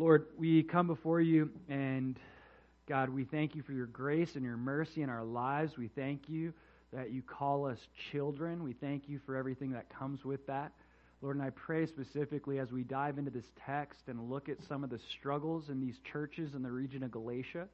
Lord, we come before you and God, we thank you for your grace and your mercy in our lives. We thank you that you call us children. We thank you for everything that comes with that. Lord, and I pray specifically as we dive into this text and look at some of the struggles in these churches in the region of Galatia,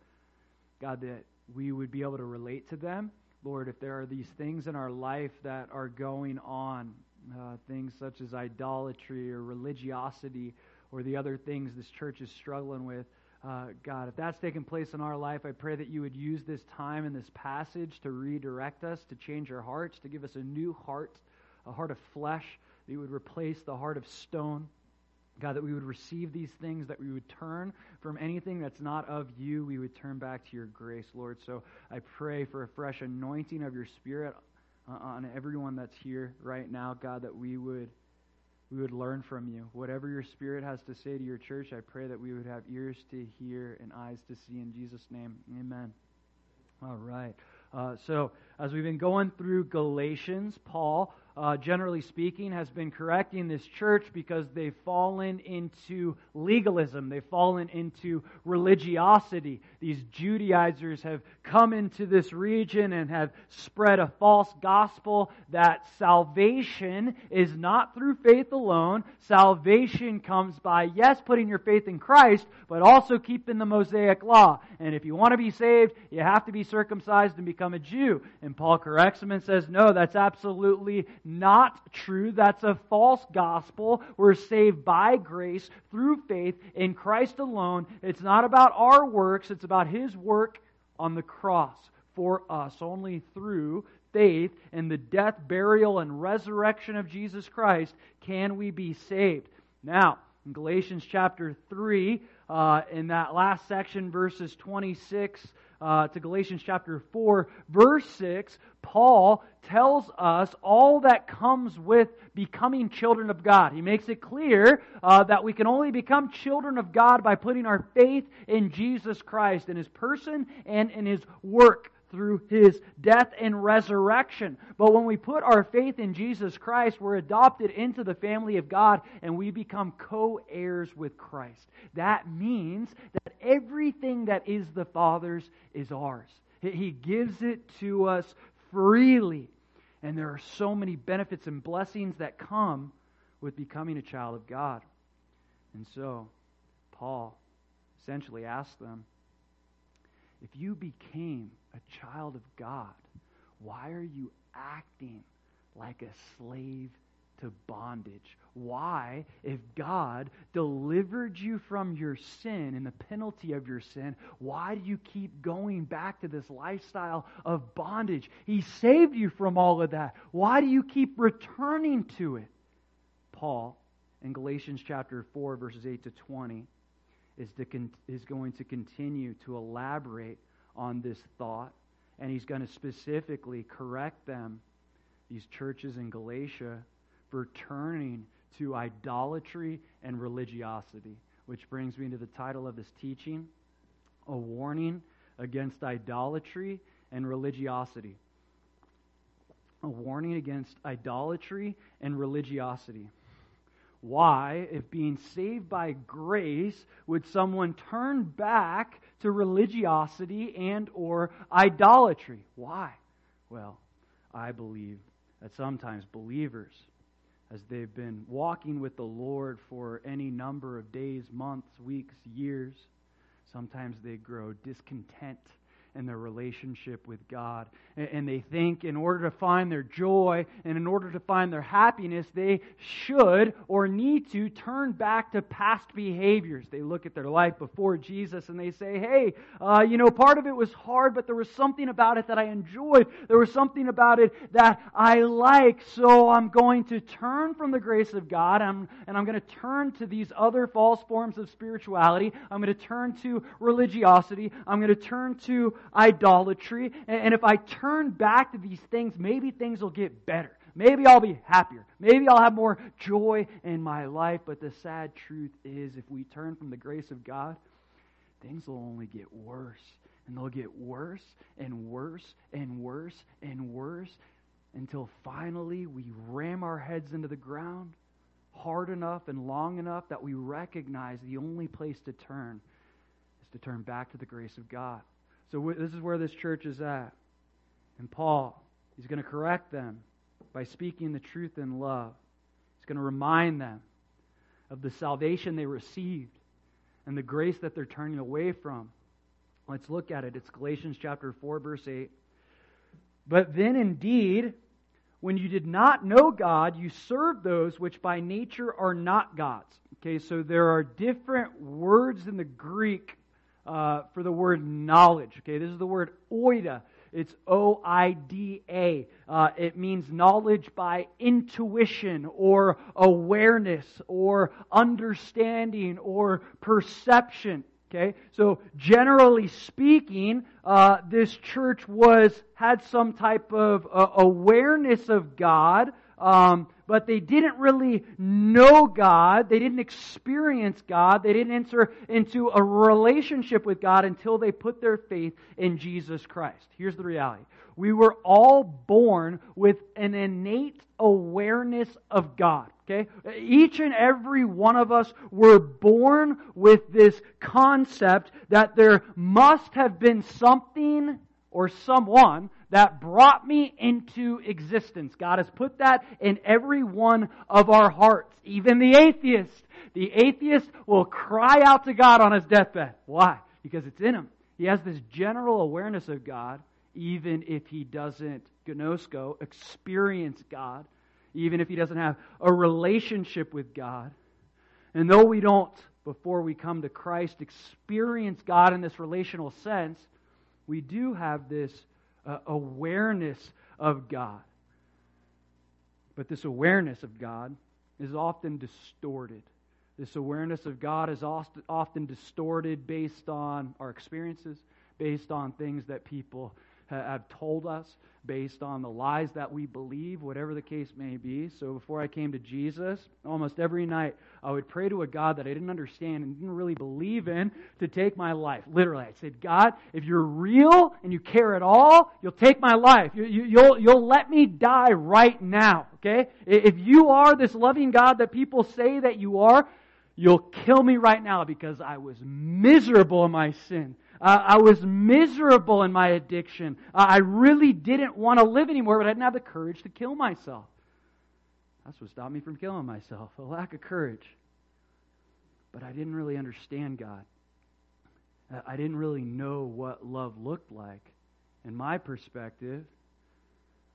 God, that we would be able to relate to them. Lord, if there are these things in our life that are going on, uh, things such as idolatry or religiosity or the other things this church is struggling with, uh, God, if that's taken place in our life, I pray that you would use this time and this passage to redirect us, to change our hearts, to give us a new heart, a heart of flesh, that you would replace the heart of stone. God, that we would receive these things, that we would turn from anything that's not of you, we would turn back to your grace, Lord. So I pray for a fresh anointing of your Spirit uh, on everyone that's here right now, God, that we would we would learn from you. Whatever your Spirit has to say to your church, I pray that we would have ears to hear and eyes to see. In Jesus' name, amen. All right. Uh, so, as we've been going through Galatians, Paul uh, generally speaking, has been correcting this church because they've fallen into legalism. They've fallen into religiosity. These Judaizers have come into this region and have spread a false gospel that salvation is not through faith alone. Salvation comes by, yes, putting your faith in Christ, but also keeping the Mosaic law. And if you want to be saved, you have to be circumcised and become a Jew. And Paul corrects them and says, no, that's absolutely not true. That's a false gospel. We're saved by grace through faith in Christ alone. It's not about our works, it's about His work on the cross for us. Only through faith in the death, burial, and resurrection of Jesus Christ can we be saved. Now, in Galatians chapter 3, uh, in that last section, verses 26 uh, to Galatians chapter 4, verse 6, Paul tells us all that comes with becoming children of God. He makes it clear uh, that we can only become children of God by putting our faith in Jesus Christ, in his person and in his work through his death and resurrection. But when we put our faith in Jesus Christ, we're adopted into the family of God and we become co heirs with Christ. That means that everything that is the Father's is ours. He gives it to us freely. And there are so many benefits and blessings that come with becoming a child of God. And so, Paul essentially asked them if you became a child of God, why are you acting like a slave to bondage. Why, if God delivered you from your sin and the penalty of your sin, why do you keep going back to this lifestyle of bondage? He saved you from all of that. Why do you keep returning to it? Paul, in Galatians chapter 4, verses 8 to 20, is, to con- is going to continue to elaborate on this thought, and he's going to specifically correct them, these churches in Galatia for turning to idolatry and religiosity. Which brings me to the title of this teaching A Warning Against Idolatry and Religiosity. A warning against idolatry and religiosity. Why, if being saved by grace, would someone turn back to religiosity and or idolatry? Why? Well, I believe that sometimes believers as they've been walking with the Lord for any number of days, months, weeks, years. Sometimes they grow discontent and their relationship with God. And they think in order to find their joy and in order to find their happiness, they should or need to turn back to past behaviors. They look at their life before Jesus and they say, hey, uh, you know, part of it was hard, but there was something about it that I enjoyed. There was something about it that I like. So I'm going to turn from the grace of God and I'm going to turn to these other false forms of spirituality. I'm going to turn to religiosity. I'm going to turn to idolatry. And if I turn back to these things, maybe things will get better. Maybe I'll be happier. Maybe I'll have more joy in my life. But the sad truth is, if we turn from the grace of God, things will only get worse. And they'll get worse and worse and worse and worse until finally we ram our heads into the ground, hard enough and long enough that we recognize the only place to turn is to turn back to the grace of God. So this is where this church is at. And Paul, he's going to correct them by speaking the truth in love. He's going to remind them of the salvation they received and the grace that they're turning away from. Let's look at it. It's Galatians chapter 4 verse 8. But then indeed when you did not know God, you served those which by nature are not God's. Okay, so there are different words in the Greek uh, for the word knowledge. Okay, this is the word oida. It's O I D A. Uh, it means knowledge by intuition or awareness or understanding or perception. Okay, so generally speaking, uh, this church was had some type of uh, awareness of God, um, but they didn't really know God. They didn't experience God. They didn't enter into a relationship with God until they put their faith in Jesus Christ. Here's the reality: we were all born with an innate awareness of God. Okay? Each and every one of us were born with this concept that there must have been something or someone that brought me into existence. God has put that in every one of our hearts. Even the atheist. The atheist will cry out to God on his deathbed. Why? Because it's in him. He has this general awareness of God, even if he doesn't, gnosko, experience God even if he doesn't have a relationship with God. And though we don't, before we come to Christ, experience God in this relational sense, we do have this uh, awareness of God. But this awareness of God is often distorted. This awareness of God is often distorted based on our experiences, based on things that people have told us based on the lies that we believe, whatever the case may be. So before I came to Jesus, almost every night I would pray to a God that I didn't understand and didn't really believe in to take my life. Literally, I said, God, if you're real and you care at all, you'll take my life. You, you, you'll, you'll let me die right now, okay? If you are this loving God that people say that you are, you'll kill me right now because I was miserable in my sin. Uh, I was miserable in my addiction. Uh, I really didn't want to live anymore, but I didn't have the courage to kill myself. That's what stopped me from killing myself a lack of courage. But I didn't really understand God. Uh, I didn't really know what love looked like. In my perspective,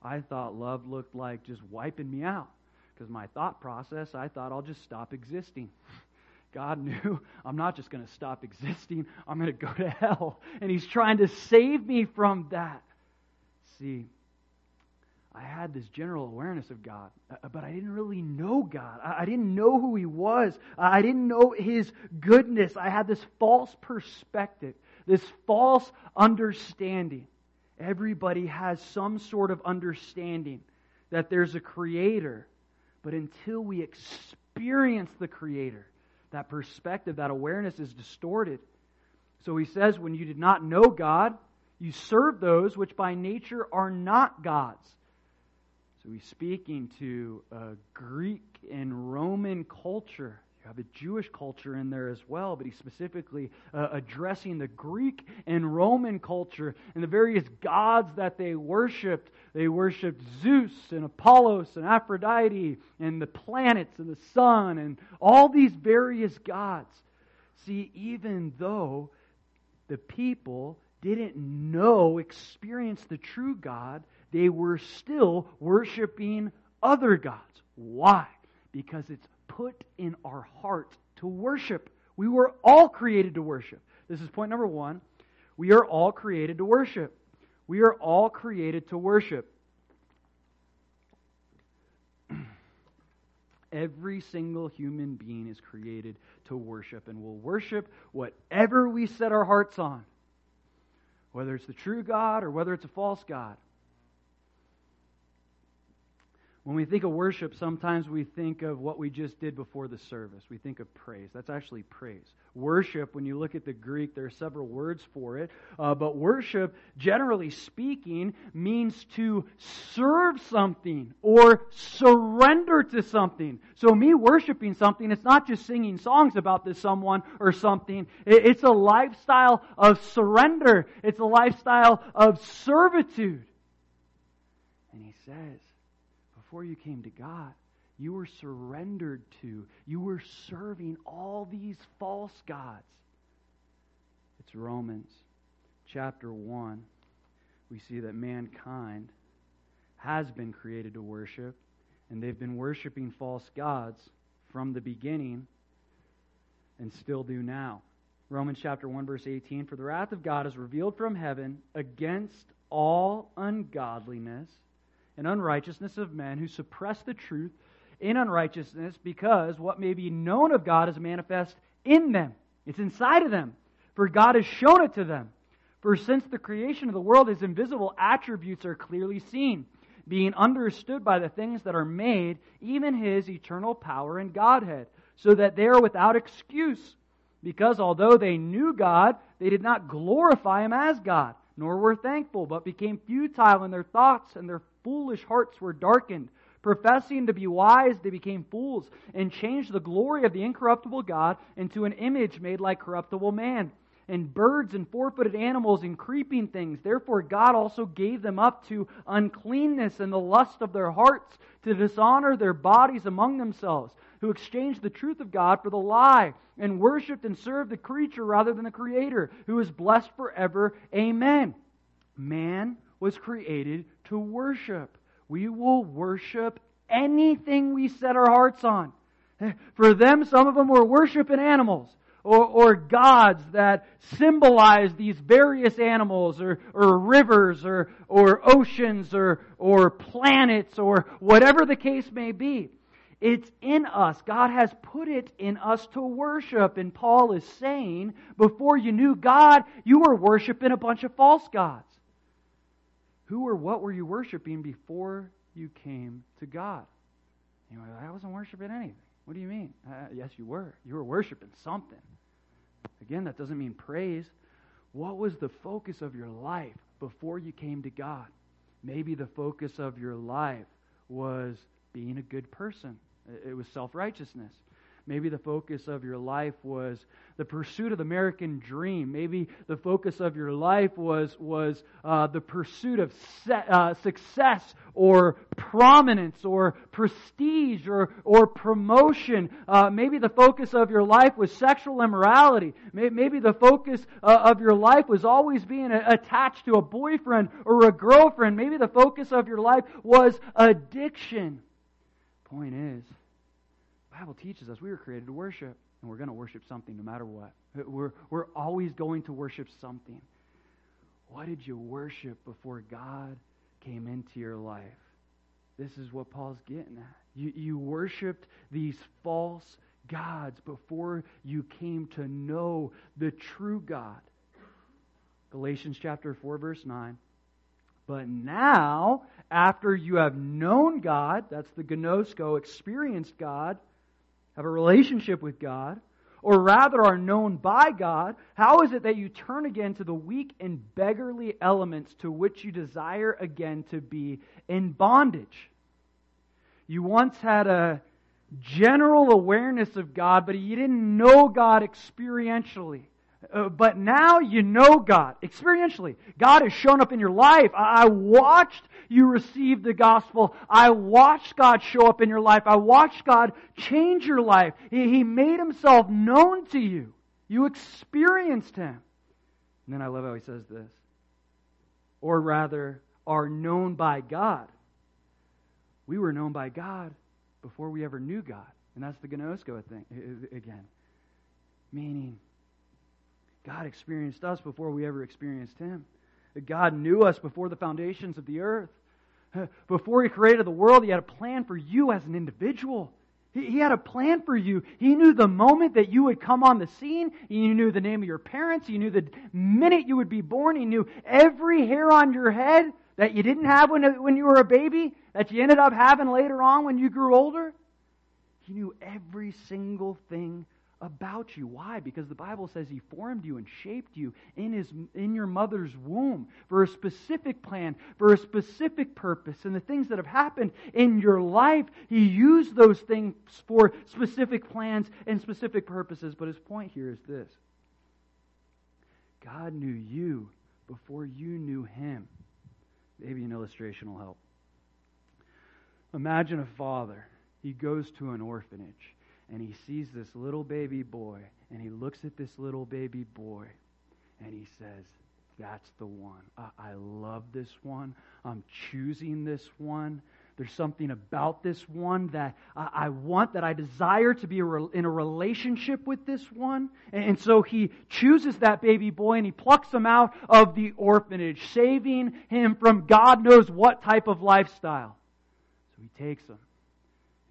I thought love looked like just wiping me out. Because my thought process, I thought I'll just stop existing. God knew I'm not just going to stop existing, I'm going to go to hell. And He's trying to save me from that. See, I had this general awareness of God, uh, but I didn't really know God. I didn't know who He was. I didn't know His goodness. I had this false perspective, this false understanding. Everybody has some sort of understanding that there's a Creator, but until we experience the Creator, that perspective, that awareness is distorted. So he says, when you did not know God, you served those which by nature are not God's. So he's speaking to a Greek and Roman culture you have a Jewish culture in there as well, but he's specifically uh, addressing the Greek and Roman culture and the various gods that they worshiped. They worshiped Zeus and Apollos and Aphrodite and the planets and the sun and all these various gods. See, even though the people didn't know, experience the true God, they were still worshiping other gods. Why? Because it's put in our heart to worship. We were all created to worship. This is point number one. We are all created to worship. We are all created to worship. Every single human being is created to worship and will worship whatever we set our hearts on, whether it's the true God or whether it's a false God. When we think of worship, sometimes we think of what we just did before the service. We think of praise. That's actually praise. Worship, when you look at the Greek, there are several words for it. Uh, but worship, generally speaking, means to serve something or surrender to something. So, me worshiping something, it's not just singing songs about this someone or something. It's a lifestyle of surrender, it's a lifestyle of servitude. And he says, before you came to God, you were surrendered to, you were serving all these false gods. It's Romans chapter 1. We see that mankind has been created to worship, and they've been worshiping false gods from the beginning and still do now. Romans chapter 1 verse 18 for the wrath of God is revealed from heaven against all ungodliness and unrighteousness of men who suppress the truth in unrighteousness because what may be known of God is manifest in them. It's inside of them. For God has shown it to them. For since the creation of the world, his invisible attributes are clearly seen, being understood by the things that are made, even his eternal power and Godhead, so that they are without excuse. Because although they knew God, they did not glorify him as God, nor were thankful, but became futile in their thoughts, and their foolish hearts were darkened. Professing to be wise, they became fools and changed the glory of the incorruptible God into an image made like corruptible man, and birds and four footed animals and creeping things. Therefore, God also gave them up to uncleanness and the lust of their hearts to dishonor their bodies among themselves, who exchanged the truth of God for the lie and worshiped and served the creature rather than the Creator, who is blessed forever. Amen. Man was created to worship. We will worship anything we set our hearts on. For them, some of them were worshiping animals or, or gods that symbolize these various animals or, or rivers or, or oceans or, or planets or whatever the case may be. It's in us. God has put it in us to worship. And Paul is saying, before you knew God, you were worshiping a bunch of false gods. Who or what were you worshiping before you came to God? You know, I wasn't worshiping anything. What do you mean? Uh, yes, you were. You were worshiping something. Again, that doesn't mean praise. What was the focus of your life before you came to God? Maybe the focus of your life was being a good person. It was self righteousness. Maybe the focus of your life was the pursuit of the American dream. Maybe the focus of your life was, was uh, the pursuit of se- uh, success or prominence or prestige or, or promotion. Uh, maybe the focus of your life was sexual immorality. Maybe the focus uh, of your life was always being attached to a boyfriend or a girlfriend. Maybe the focus of your life was addiction. Point is, Bible teaches us we were created to worship, and we're going to worship something no matter what. We're, we're always going to worship something. What did you worship before God came into your life? This is what Paul's getting at. You, you worshiped these false gods before you came to know the true God. Galatians chapter 4, verse 9. But now, after you have known God, that's the gnosko, experienced God, have a relationship with God, or rather are known by God, how is it that you turn again to the weak and beggarly elements to which you desire again to be in bondage? You once had a general awareness of God, but you didn't know God experientially. Uh, but now you know God experientially. God has shown up in your life. I, watched you receive the gospel. I watched God show up in your life. I watched God change your life. He, he made himself known to you. You experienced him. And then I love how he says this. Or rather, are known by God. We were known by God before we ever knew God. And that's the gnosko thing again. Meaning, God experienced us before we ever experienced Him. God knew us before the foundations of the earth. Before He created the world, He had a plan for you as an individual. He had a plan for you. He knew the moment that you would come on the scene. He knew the name of your parents. He knew the minute you would be born. He knew every hair on your head that you didn't have when, when you were a baby, that you ended up having later on when you grew older. He knew every single thing about you. Why? Because the Bible says He formed you and shaped you in, his, in your mother's womb for a specific plan, for a specific purpose. And the things that have happened in your life, He used those things for specific plans and specific purposes. But His point here is this God knew you before you knew Him. Maybe an illustration will help. Imagine a father. He goes to an orphanage and he sees this little baby boy, and he looks at this little baby boy, and he says, That's the one. I, I love this one. I'm choosing this one. There's something about this one that I, want, that I desire to be in a relationship with this one. And so he chooses that baby boy and he plucks him out of the orphanage, saving him from God knows what type of lifestyle. So he takes him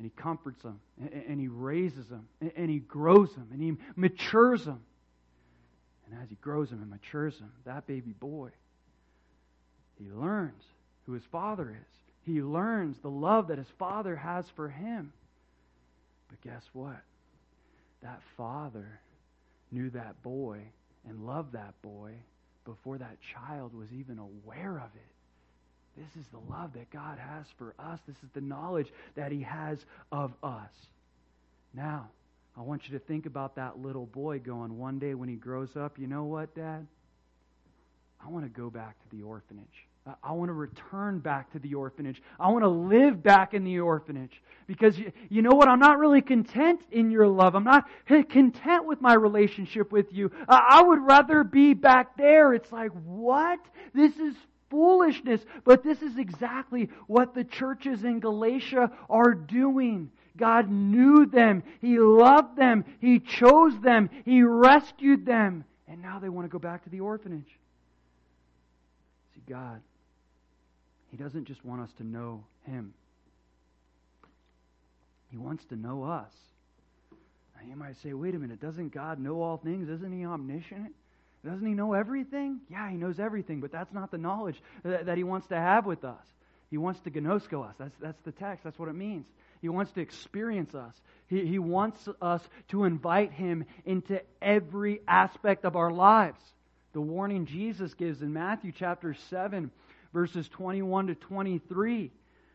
and he comforts them, and he raises them, and he grows them, and he matures them. And as he grows them and matures them, that baby boy, he learns who his father is. He learns the love that his father has for him. But guess what? That father knew that boy and loved that boy before that child was even aware of it. This is the love that God has for us. This is the knowledge that He has of us. Now, I want you to think about that little boy going one day when he grows up, you know what, Dad? I want to go back to the orphanage. I want to return back to the orphanage. I want to live back in the orphanage. Because you, you know what? I'm not really content in your love. I'm not content with my relationship with you. I would rather be back there. It's like, what? This is foolishness. But this is exactly what the churches in Galatia are doing. God knew them. He loved them. He chose them. He rescued them. And now they want to go back to the orphanage. See, God, He doesn't just want us to know Him, He wants to know us. Now you might say, wait a minute, doesn't God know all things? Isn't He omniscient? Doesn't he know everything? Yeah, he knows everything, but that's not the knowledge that, that he wants to have with us. He wants to gnosko us. That's, that's the text. That's what it means. He wants to experience us. He, he wants us to invite him into every aspect of our lives. The warning Jesus gives in Matthew chapter 7, verses 21 to 23.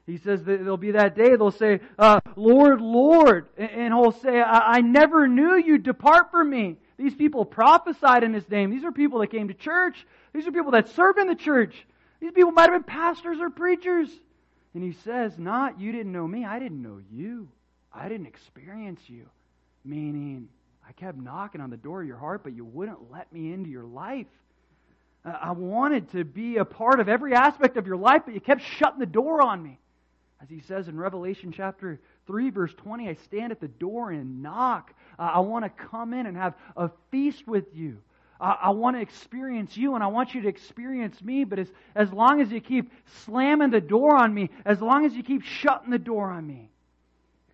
He says that there'll be that day they'll say, uh, Lord, Lord. And he'll say, I, I never knew you. Depart from me. These people prophesied in his name. These are people that came to church. These are people that served in the church. These people might have been pastors or preachers. And he says, Not, you didn't know me. I didn't know you. I didn't experience you. Meaning, I kept knocking on the door of your heart, but you wouldn't let me into your life. I wanted to be a part of every aspect of your life, but you kept shutting the door on me. As he says in Revelation chapter 3, verse 20, I stand at the door and knock. I want to come in and have a feast with you. I want to experience you and I want you to experience me, but as, as long as you keep slamming the door on me, as long as you keep shutting the door on me,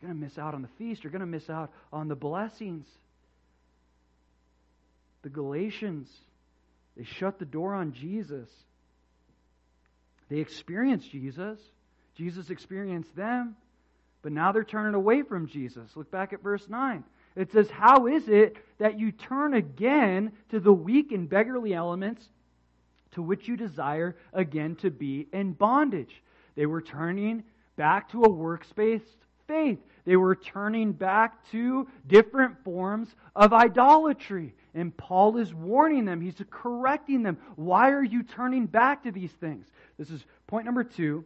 you're going to miss out on the feast. You're going to miss out on the blessings. The Galatians, they shut the door on Jesus. They experienced Jesus. Jesus experienced them, but now they're turning away from Jesus. Look back at verse 9. It says, How is it that you turn again to the weak and beggarly elements to which you desire again to be in bondage? They were turning back to a works-based faith. They were turning back to different forms of idolatry. And Paul is warning them, he's correcting them. Why are you turning back to these things? This is point number two.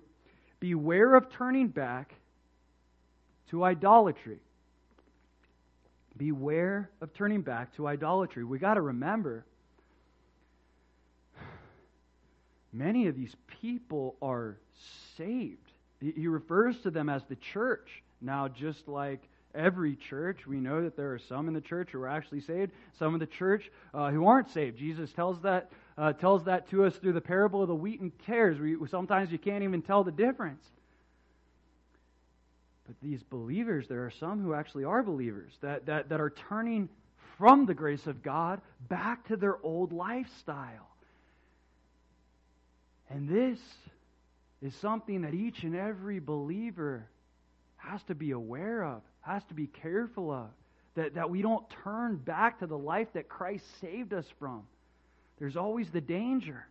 Beware of turning back to idolatry. Beware of turning back to idolatry. We got to remember many of these people are saved. He refers to them as the church. Now, just like every church, we know that there are some in the church who are actually saved, some in the church uh, who aren't saved. Jesus tells that uh, tells that to us through the parable of the wheat and tares. We, sometimes you can't even tell the difference. But these believers, there are some who actually are believers that, that, that are turning from the grace of God back to their old lifestyle. And this is something that each and every believer has to be aware of, has to be careful of. That, that we don't turn back to the life that Christ saved us from. There's always the danger.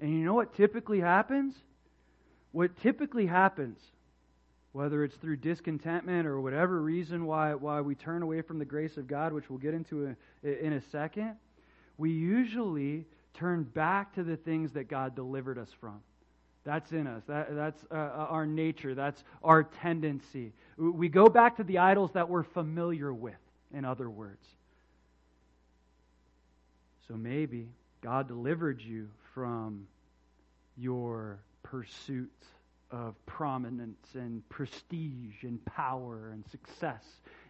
And you know what typically happens? What typically happens, whether it's through discontentment or whatever reason why, why we turn away from the grace of God, which we'll get into a, in a second, we usually turn back to the things that God delivered us from. That's in us. That, that's uh, uh, our nature. That's our tendency. We go back to the idols that we're familiar with, in other words. So maybe God delivered you from your pursuit of prominence and prestige and power and success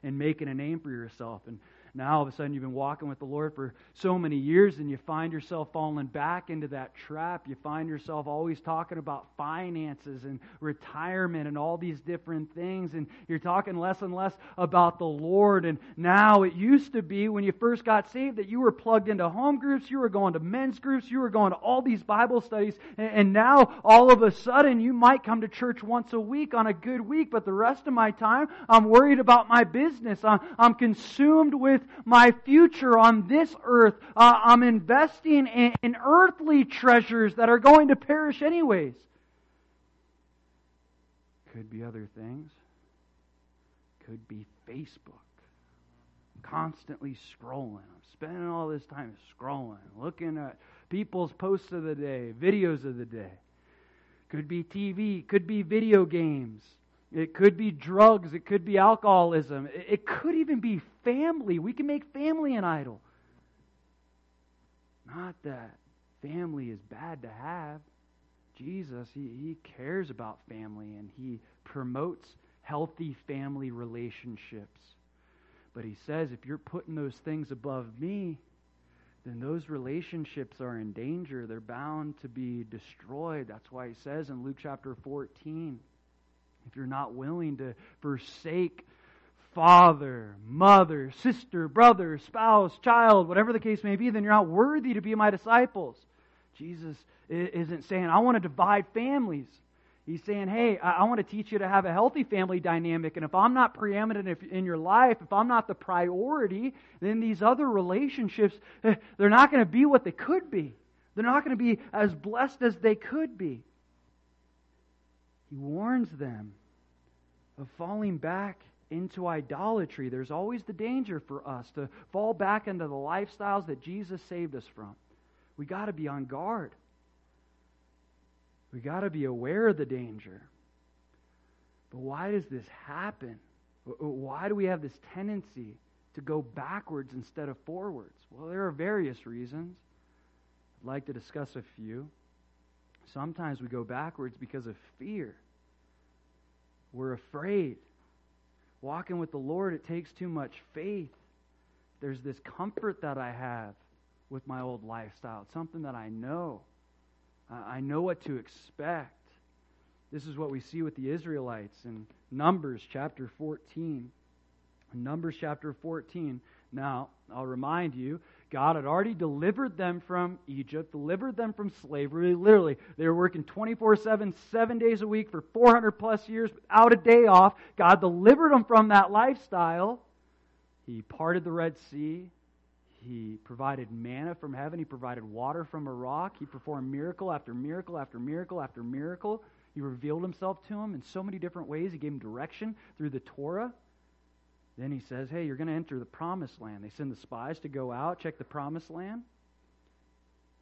and making a name for yourself. And now all of a sudden you've been walking with the Lord for so many years and you find yourself falling back into that trap. You find yourself always talking about finances and retirement and all these different things and you're talking less and less about the Lord. And now it used to be when you first got saved that you were plugged into home groups, you were going to men's groups, you were going to all these Bible studies. And now all of a sudden you might come to church once a week on a good week, but the rest of my time I'm worried about my business. I'm, consumed with my future on this earth. Uh, I'm investing in, in earthly treasures that are going to perish anyways. Could be other things. Could be Facebook. Constantly scrolling. I'm spending all this time scrolling, looking at people's posts of the day, videos of the day. Could be TV, could be video games. It could be drugs. It could be alcoholism. It could even be family. We can make family an idol. Not that family is bad to have. Jesus, he, he cares about family and he promotes healthy family relationships. But he says if you're putting those things above me, then those relationships are in danger. They're bound to be destroyed. That's why he says in Luke chapter 14 if you're not willing to forsake father, mother, sister, brother, spouse, child, whatever the case may be, then you're not worthy to be my disciples. Jesus isn't saying, I want to divide families. He's saying, hey, I want to teach you to have a healthy family dynamic. And if I'm not preeminent in your life, if I'm not the priority, then these other relationships, eh, they're not going to be what they could be. They're not going to be as blessed as they could be. He warns them of falling back into idolatry. There's always the danger for us to fall back into the lifestyles that Jesus saved us from. We got to be on guard. We got to be aware of the danger. But why does this happen? Why do we have this tendency to go backwards instead of forwards? Well, there are various reasons. I'd like to discuss a few. Sometimes we go backwards because of fear. We're afraid. Walking with the Lord, it takes too much faith. There's this comfort that I have with my old lifestyle. It's something that I know. I know what to expect. This is what we see with the Israelites in Numbers chapter 14. Numbers chapter 14. Now, I'll remind you, God had already delivered them from Egypt, delivered them from slavery. Literally, they were working 24 7, seven days a week for 400 plus years without a day off. God delivered them from that lifestyle. He parted the Red Sea. He provided manna from heaven. He provided water from a rock. He performed miracle after miracle after miracle after miracle. He revealed himself to them in so many different ways. He gave them direction through the Torah. Then he says, Hey, you're going to enter the promised land. They send the spies to go out, check the promised land.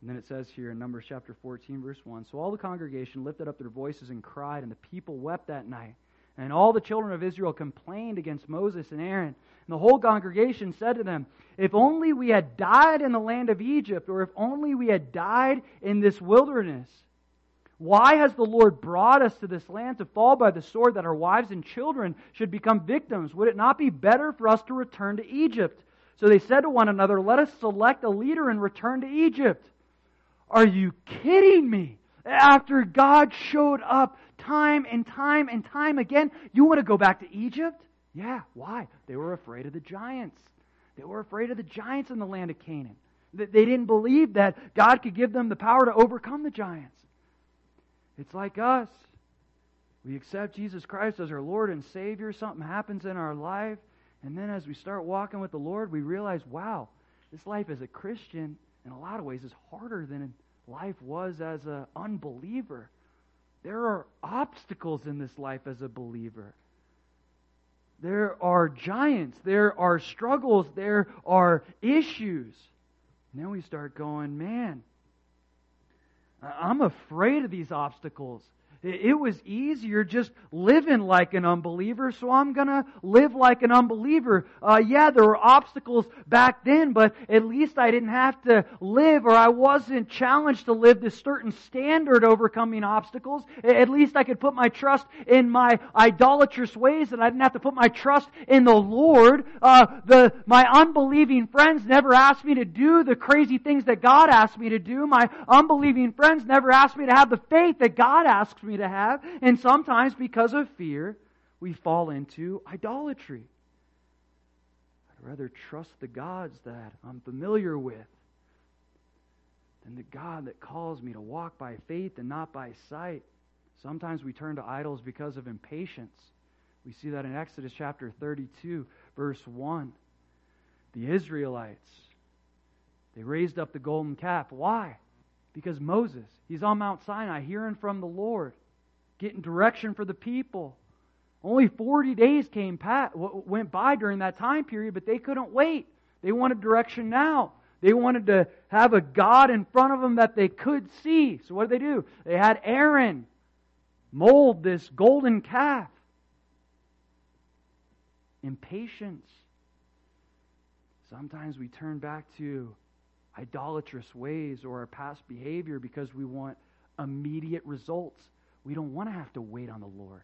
And then it says here in Numbers chapter 14, verse 1 So all the congregation lifted up their voices and cried, and the people wept that night. And all the children of Israel complained against Moses and Aaron. And the whole congregation said to them, If only we had died in the land of Egypt, or if only we had died in this wilderness. Why has the Lord brought us to this land to fall by the sword that our wives and children should become victims? Would it not be better for us to return to Egypt? So they said to one another, Let us select a leader and return to Egypt. Are you kidding me? After God showed up time and time and time again, you want to go back to Egypt? Yeah, why? They were afraid of the giants. They were afraid of the giants in the land of Canaan. They didn't believe that God could give them the power to overcome the giants. It's like us. We accept Jesus Christ as our Lord and Savior. Something happens in our life. And then as we start walking with the Lord, we realize, wow, this life as a Christian, in a lot of ways, is harder than life was as an unbeliever. There are obstacles in this life as a believer. There are giants. There are struggles. There are issues. And then we start going, man, I'm afraid of these obstacles. It was easier just living like an unbeliever, so I'm to live like an unbeliever. Uh, yeah, there were obstacles back then, but at least I didn't have to live or I wasn't challenged to live this certain standard overcoming obstacles. At least I could put my trust in my idolatrous ways and I didn't have to put my trust in the Lord. Uh, the, my unbelieving friends never asked me to do the crazy things that God asked me to do. My unbelieving friends never asked me to have the faith that God asks me me to have. And sometimes, because of fear, we fall into idolatry. I'd rather trust the gods that I'm familiar with than the God that calls me to walk by faith and not by sight. Sometimes we turn to idols because of impatience. We see that in Exodus chapter 32, verse 1. The Israelites, they raised up the golden calf. Why? Because Moses, he's on Mount Sinai hearing from the Lord getting direction for the people. Only 40 days came pat, went by during that time period, but they couldn't wait. They wanted direction now. They wanted to have a God in front of them that they could see. So what did they do? They had Aaron mold this golden calf. Impatience. Sometimes we turn back to idolatrous ways or our past behavior because we want immediate results we don't want to have to wait on the Lord.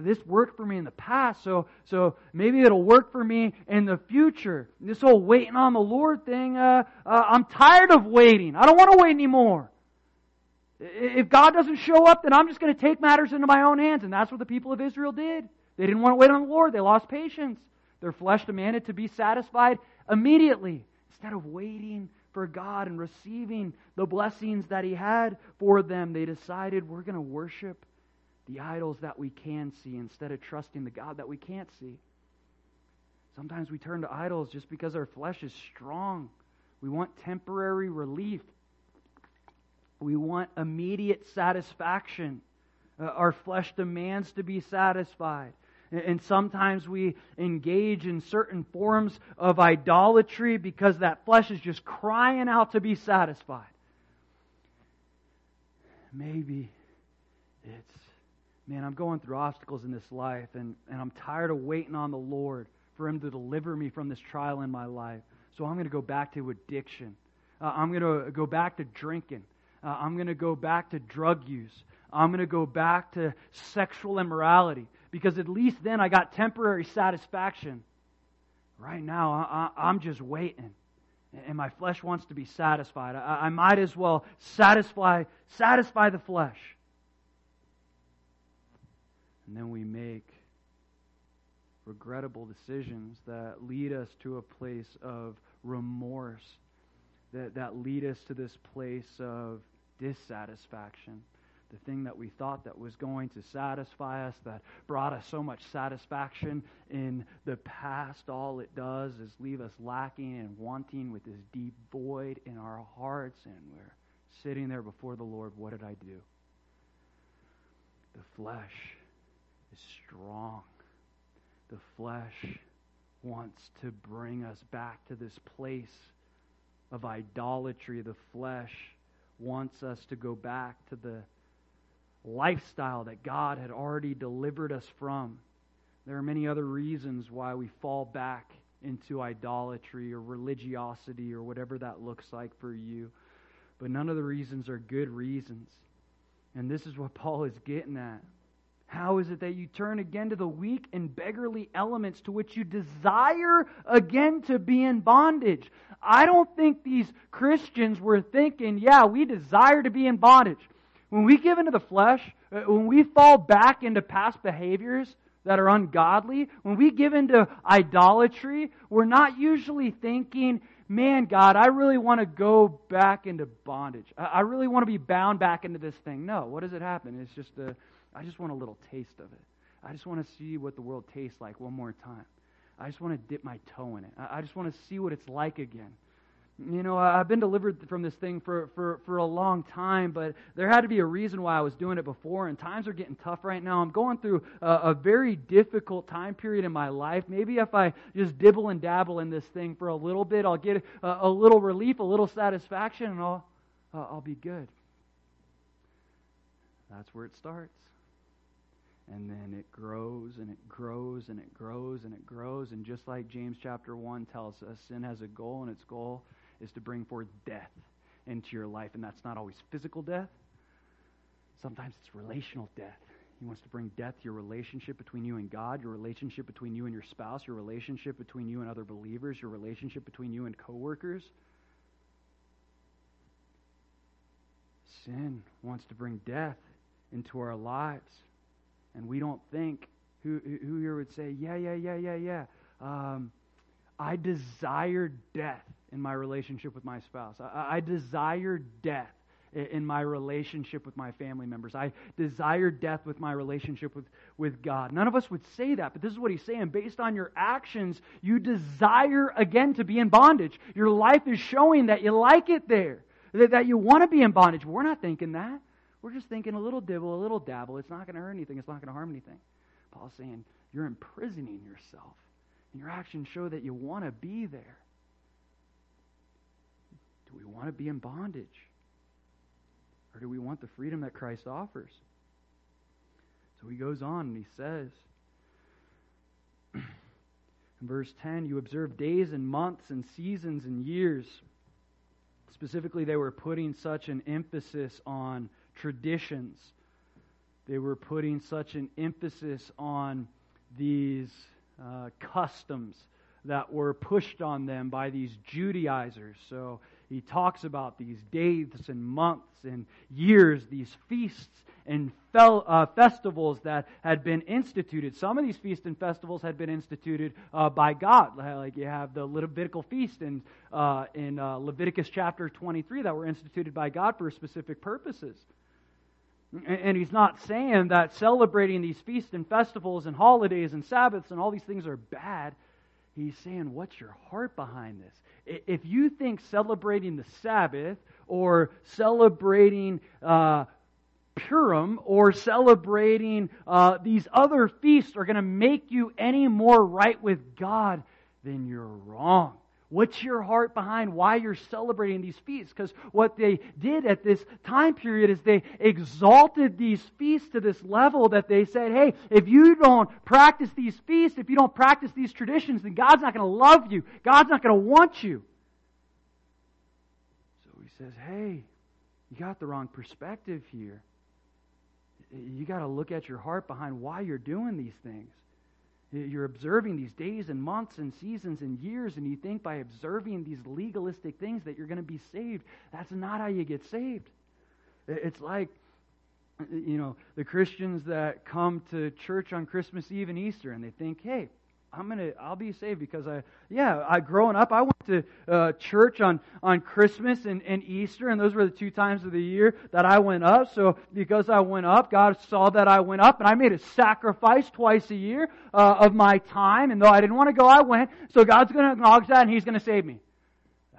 This worked for me in the past, so so maybe it'll work for me in the future. This whole waiting on the Lord thing, uh, uh, I'm tired of waiting. I don't want to wait anymore. If God doesn't show up, then I'm just going to take matters into my own hands, and that's what the people of Israel did. They didn't want to wait on the Lord. They lost patience. Their flesh demanded to be satisfied immediately instead of waiting for God and receiving the blessings that He had for them, they decided we're going to worship the idols that we can see instead of trusting the God that we can't see. Sometimes we turn to idols just because our flesh is strong. We want temporary relief. We want immediate satisfaction. Uh, our flesh demands to be satisfied. And sometimes we engage in certain forms of idolatry because that flesh is just crying out to be satisfied. Maybe it's, man, I'm going through obstacles in this life and, and I'm tired of waiting on the Lord for Him to deliver me from this trial in my life. So I'm going to go back to addiction. Uh, I'm going to go back to drinking. Uh, I'm going to go back to drug use. I'm going to go back to sexual immorality because at least then I got temporary satisfaction. Right now, I, am just waiting. And my flesh wants to be satisfied. I, I might as well satisfy, satisfy the flesh. And then we make regrettable decisions that lead us to a place of remorse, that, that lead us to this place of dissatisfaction the thing that we thought that was going to satisfy us, that brought us so much satisfaction in the past, all it does is leave us lacking and wanting with this deep void in our hearts, and we're sitting there before the Lord. What did I do? The flesh is strong. The flesh wants to bring us back to this place of idolatry. The flesh wants us to go back to the lifestyle that God had already delivered us from. There are many other reasons why we fall back into idolatry or religiosity or whatever that looks like for you. But none of the reasons are good reasons. And this is what Paul is getting at. How is it that you turn again to the weak and beggarly elements to which you desire again to be in bondage? I don't think these Christians were thinking, yeah, we desire to be in bondage. When we give into the flesh, uh, when we fall back into past behaviors that are ungodly, when we give into idolatry, we're not usually thinking, man, God, I really want to go back into bondage. I really want to be bound back into this thing. No, what does it happen? It's just a, I just want a little taste of it. I just want to see what the world tastes like one more time. I just want to dip my toe in it. I just want to see what it's like again. You know, I've been delivered from this thing for, for, for a long time, but there had to be a reason why I was doing it before, and times are getting tough right now. I'm going through a, a very difficult time period in my life. Maybe if I just dibble and dabble in this thing for a little bit, I'll get a, a little relief, a little satisfaction, and I'll, uh, I'll be good. That's where it starts. And then it grows and it grows and it grows and it grows. And just like James chapter 1 tells us, sin has a goal, and its goal is to bring forth death into your life. And that's not always physical death, sometimes it's relational death. He wants to bring death your relationship between you and God, your relationship between you and your spouse, your relationship between you and other believers, your relationship between you and coworkers. Sin wants to bring death into our lives. And we don't think, who, who here would say, yeah, yeah, yeah, yeah, yeah. Um, I desire death in my relationship with my spouse. I, I desire death in my relationship with my family members. I desire death with my relationship with, with God. None of us would say that, but this is what he's saying. Based on your actions, you desire again to be in bondage. Your life is showing that you like it there, that, that you want to be in bondage. But we're not thinking that. We're just thinking a little dibble, a little dabble. It's not going to hurt anything, it's not going to harm anything. Paul's saying, you're imprisoning yourself. And your actions show that you want to be there. Do we want to be in bondage? Or do we want the freedom that Christ offers? So he goes on and he says, in verse 10, you observe days and months and seasons and years. Specifically, they were putting such an emphasis on traditions. They were putting such an emphasis on these uh, customs that were pushed on them by these Judaizers. So he talks about these days and months and years, these feasts and fel- uh, festivals that had been instituted. Some of these feasts and festivals had been instituted uh, by God. Like you have the Levitical feast in, uh, in uh, Leviticus chapter 23 that were instituted by God for specific purposes. And he's not saying that celebrating these feasts and festivals and holidays and Sabbaths and all these things are bad. He's saying, what's your heart behind this? If you think celebrating the Sabbath or celebrating uh, Purim or celebrating uh, these other feasts are going to make you any more right with God, then you're wrong. What's your heart behind why you're celebrating these feasts? Because what they did at this time period is they exalted these feasts to this level that they said, hey, if you don't practice these feasts, if you don't practice these traditions, then God's not going to love you. God's not going to want you. So he says, hey, you got the wrong perspective here. You got to look at your heart behind why you're doing these things. You're observing these days and months and seasons and years, and you think by observing these legalistic things that you're going to be saved. That's not how you get saved. It's like, you know, the Christians that come to church on Christmas Eve and Easter, and they think, hey, I'm gonna I'll be saved because I yeah I growing up I went to uh, church on on Christmas and, and Easter and those were the two times of the year that I went up so because I went up God saw that I went up and I made a sacrifice twice a year uh, of my time and though I didn't want to go I went so God's to acknowledge that and He's to save me.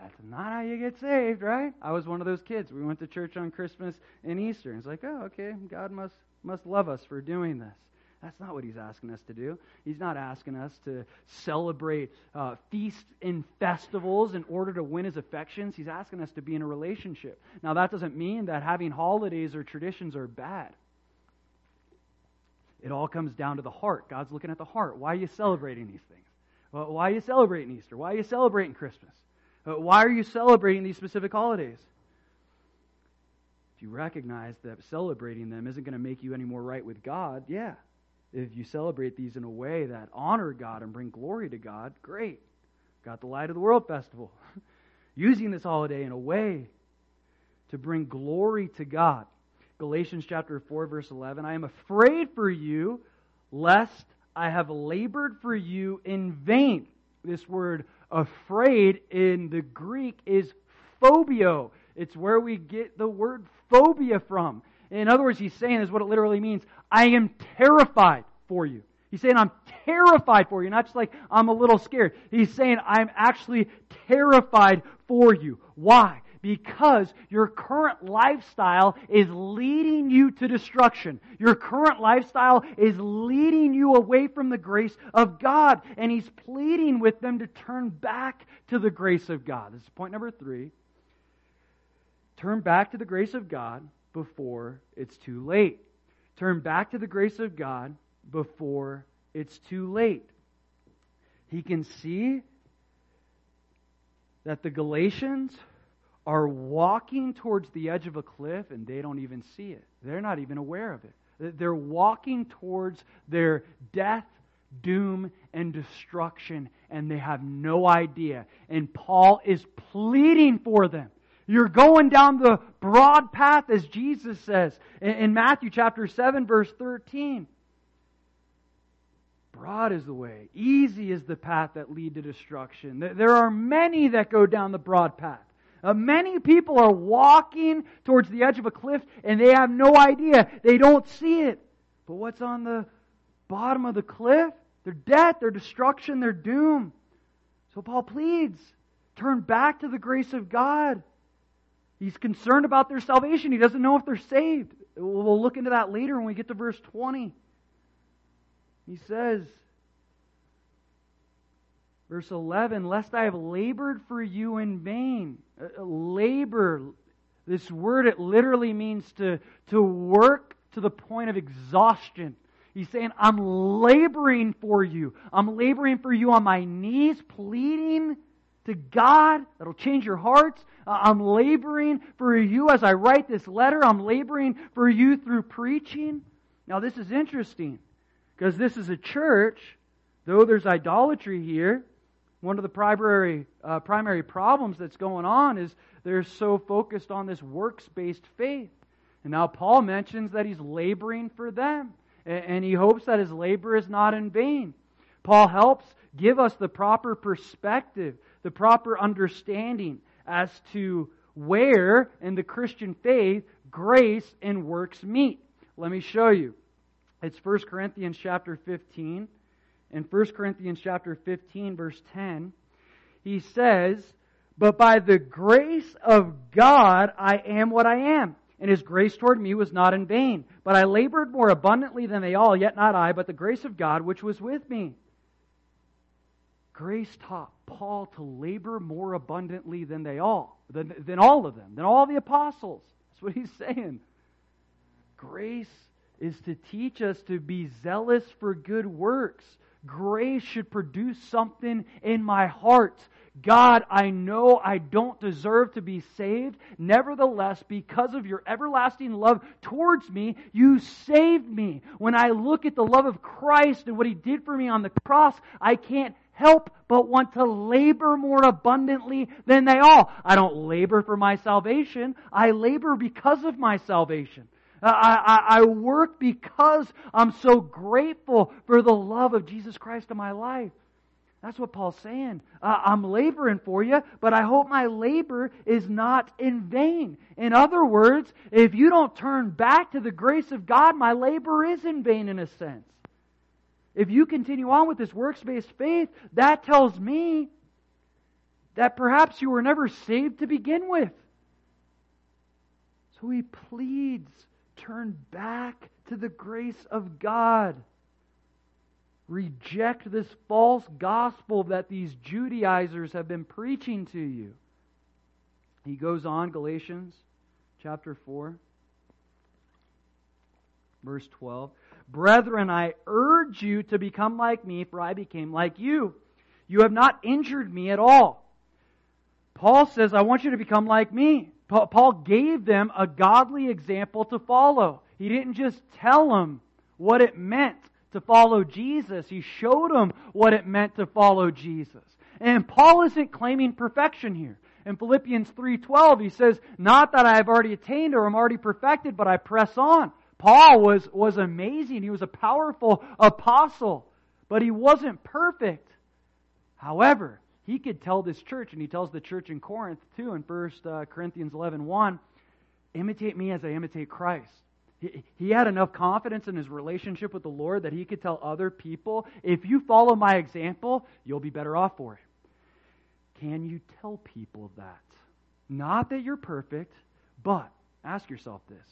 That's not how you get saved, right? I was one of those kids. We went to church on Christmas and Easter. And it's like, oh, okay, God must must love us for doing this. That's not what he's asking us to do. He's not asking us to celebrate uh, feasts and festivals in order to win his affections. He's asking us to be in a relationship. Now, that doesn't mean that having holidays or traditions are bad. It all comes down to the heart. God's looking at the heart. Why are you celebrating these things? Well, why are you celebrating Easter? Why are you celebrating Christmas? Uh, why are you celebrating these specific holidays? If you recognize that celebrating them isn't going to make you any more right with God, yeah, if you celebrate these in a way that honor God and bring glory to God, great. Got the Light of the World Festival. Using this holiday in a way to bring glory to God. Galatians chapter 4 verse 11, I am afraid for you lest I have labored for you in vain. This word afraid in the Greek is phobio. It's where we get the word phobia from. In other words, he's saying is what it literally means. I am terrified for you. He's saying I'm terrified for you, not just like I'm a little scared. He's saying I'm actually terrified for you. Why? because your current lifestyle is leading you to destruction. Your current lifestyle is leading you away from the grace of God. And he's pleading with them to turn back to the grace of God. This is point number three. Turn back to the grace of God before it's too late. Turn back to the grace of God before it's too late. He can see that the Galatians are walking towards the edge of a cliff and they don't even see it. They're not even aware of it. They're walking towards their death, doom, and destruction, and they have no idea. And Paul is pleading for them. You're going down the broad path, as Jesus says in Matthew chapter 7, verse 13. Broad is the way, easy is the path that lead to destruction. There are many that go down the broad path. Uh, many people are walking towards the edge of a cliff and they have no idea. They don't see it. But what's on the bottom of the cliff? Their death, their destruction, their doom. So Paul pleads turn back to the grace of God. He's concerned about their salvation. He doesn't know if they're saved. We'll look into that later when we get to verse 20. He says, Verse 11, lest I have labored for you in vain. Uh, uh, labor, this word, it literally means to, to work to the point of exhaustion. He's saying, I'm laboring for you. I'm laboring for you on my knees, pleading to God. That'll change your hearts. Uh, I'm laboring for you as I write this letter. I'm laboring for you through preaching. Now, this is interesting because this is a church, though there's idolatry here, one of the primary, uh, primary problems that's going on is they're so focused on this works based faith. And now Paul mentions that he's laboring for them, and he hopes that his labor is not in vain. Paul helps give us the proper perspective, the proper understanding as to where in the Christian faith grace and works meet. Let me show you. It's 1 Corinthians chapter 15 in 1 Corinthians chapter 15 verse 10, he says, "But by the grace of God I am what I am." and his grace toward me was not in vain. But I labored more abundantly than they all, yet not I, but the grace of God which was with me. Grace taught Paul to labor more abundantly than they all, than, than all of them, than all the apostles. That's what he's saying. Grace is to teach us to be zealous for good works grace should produce something in my heart. God, I know I don't deserve to be saved. Nevertheless, because of your everlasting love towards me, you saved me. When I look at the love of Christ and what He did for me on the cross, I can't help but want to labor more abundantly than they all. I don't labor for my salvation. I labor because of my salvation. I, I, I work because I'm so grateful for the love of Jesus Christ in my life. That's what Paul's saying. Uh, I'm laboring for you, but I hope my labor is not in vain. In other words, if you don't turn back to the grace of God, my labor is in vain in a sense. If you continue on with this works based faith, that tells me that perhaps you were never saved to begin with. So he pleads Turn back to the grace of God. Reject this false gospel that these Judaizers have been preaching to you. He goes on, Galatians chapter 4, verse 12. Brethren, I urge you to become like me, for I became like you. You have not injured me at all. Paul says, I want you to become like me. Paul gave them a godly example to follow. He didn't just tell them what it meant to follow Jesus. He showed them what it meant to follow Jesus. And Paul isn't claiming perfection here. In Philippians 3:12 he says, "Not that I have already attained or am already perfected, but I press on." Paul was was amazing. He was a powerful apostle, but he wasn't perfect. However, he could tell this church, and he tells the church in Corinth too in 1 uh, Corinthians 11 1, imitate me as I imitate Christ. He, he had enough confidence in his relationship with the Lord that he could tell other people, if you follow my example, you'll be better off for it. Can you tell people that? Not that you're perfect, but ask yourself this.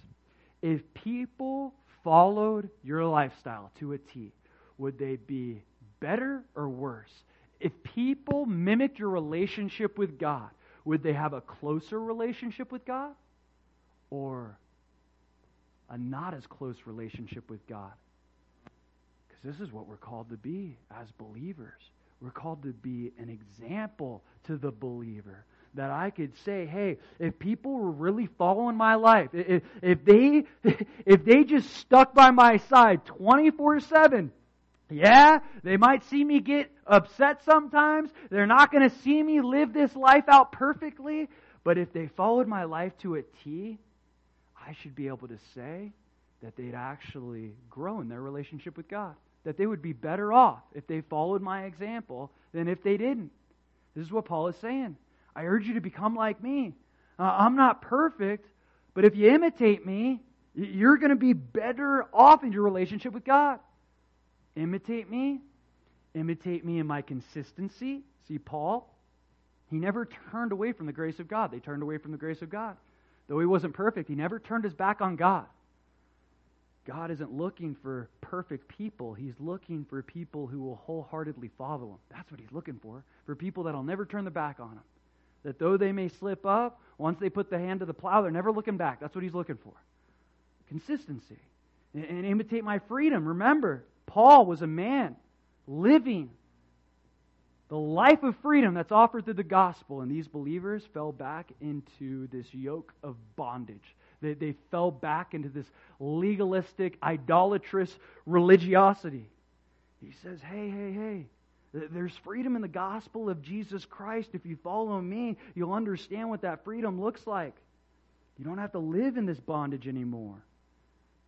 If people followed your lifestyle to a T, would they be better or worse? If people mimicked your relationship with God, would they have a closer relationship with God or a not as close relationship with God? Because this is what we're called to be as believers. We're called to be an example to the believer. That I could say, hey, if people were really following my life, if, if they if they just stuck by my side 24 7, yeah, they might see me get upset sometimes. They're not going to see me live this life out perfectly. But if they followed my life to a T, I should be able to say that they'd actually grow in their relationship with God. That they would be better off if they followed my example than if they didn't. This is what Paul is saying. I urge you to become like me. Uh, I'm not perfect, but if you imitate me, you're going to be better off in your relationship with God. Imitate me. Imitate me in my consistency. See, Paul, he never turned away from the grace of God. They turned away from the grace of God. Though he wasn't perfect, he never turned his back on God. God isn't looking for perfect people. He's looking for people who will wholeheartedly follow him. That's what he's looking for. For people that'll never turn their back on him. That though they may slip up, once they put the hand to the plow, they're never looking back. That's what he's looking for. Consistency. And, and imitate my freedom. Remember, Paul was a man living the life of freedom that's offered through the gospel, and these believers fell back into this yoke of bondage. They, they fell back into this legalistic, idolatrous religiosity. He says, Hey, hey, hey, there's freedom in the gospel of Jesus Christ. If you follow me, you'll understand what that freedom looks like. You don't have to live in this bondage anymore.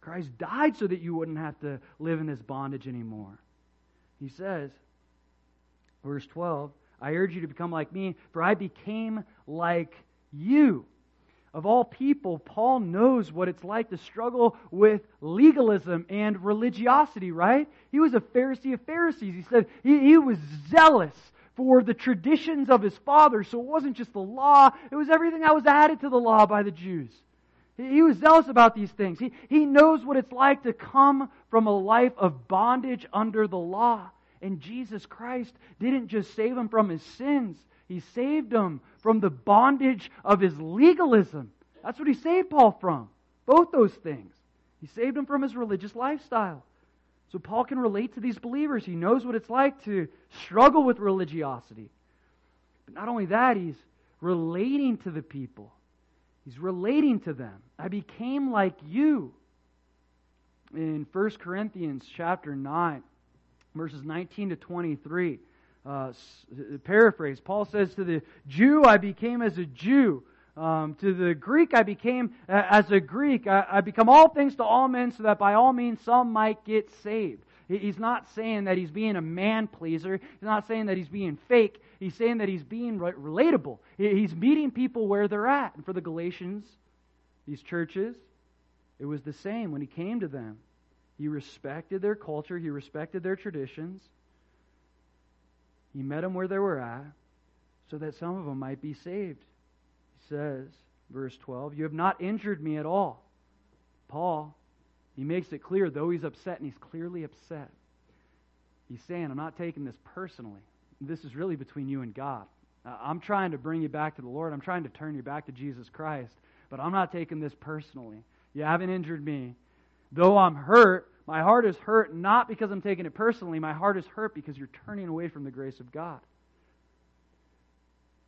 Christ died so that you wouldn't have to live in this bondage anymore. He says, verse 12, I urge you to become like me, for I became like you. Of all people, Paul knows what it's like to struggle with legalism and religiosity, right? He was a Pharisee of Pharisees. He said he, he was zealous for the traditions of his father. So it wasn't just the law, it was everything that was added to the law by the Jews. He was zealous about these things. He, he knows what it's like to come from a life of bondage under the law. And Jesus Christ didn't just save him from his sins, he saved him from the bondage of his legalism. That's what he saved Paul from. Both those things. He saved him from his religious lifestyle. So Paul can relate to these believers. He knows what it's like to struggle with religiosity. But not only that, he's relating to the people. He's relating to them. I became like you. In 1 Corinthians chapter 9, verses 19 to 23, uh, paraphrase, Paul says, To the Jew I became as a Jew. Um, to the Greek I became uh, as a Greek. I, I become all things to all men so that by all means some might get saved. He's not saying that he's being a man pleaser. He's not saying that he's being fake. He's saying that he's being relatable. He's meeting people where they're at. And for the Galatians, these churches, it was the same when he came to them. He respected their culture, he respected their traditions. He met them where they were at so that some of them might be saved. He says, verse 12, You have not injured me at all. Paul, he makes it clear, though he's upset, and he's clearly upset. He's saying, I'm not taking this personally. This is really between you and God. I'm trying to bring you back to the Lord. I'm trying to turn you back to Jesus Christ, but I'm not taking this personally. You haven't injured me. Though I'm hurt, my heart is hurt not because I'm taking it personally. My heart is hurt because you're turning away from the grace of God.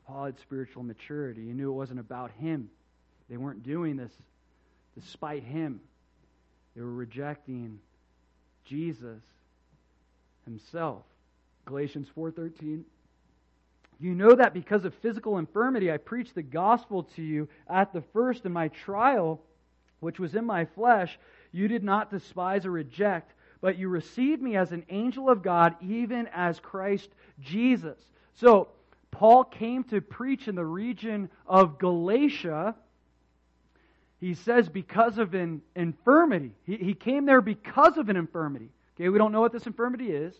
Paul had spiritual maturity. He knew it wasn't about him. They weren't doing this despite him. They were rejecting Jesus himself. Galatians 4:13 You know that because of physical infirmity I preached the gospel to you at the first in my trial which was in my flesh you did not despise or reject but you received me as an angel of God even as Christ Jesus. So Paul came to preach in the region of Galatia he says because of an infirmity. He, he came there because of an infirmity. Okay, we don't know what this infirmity is.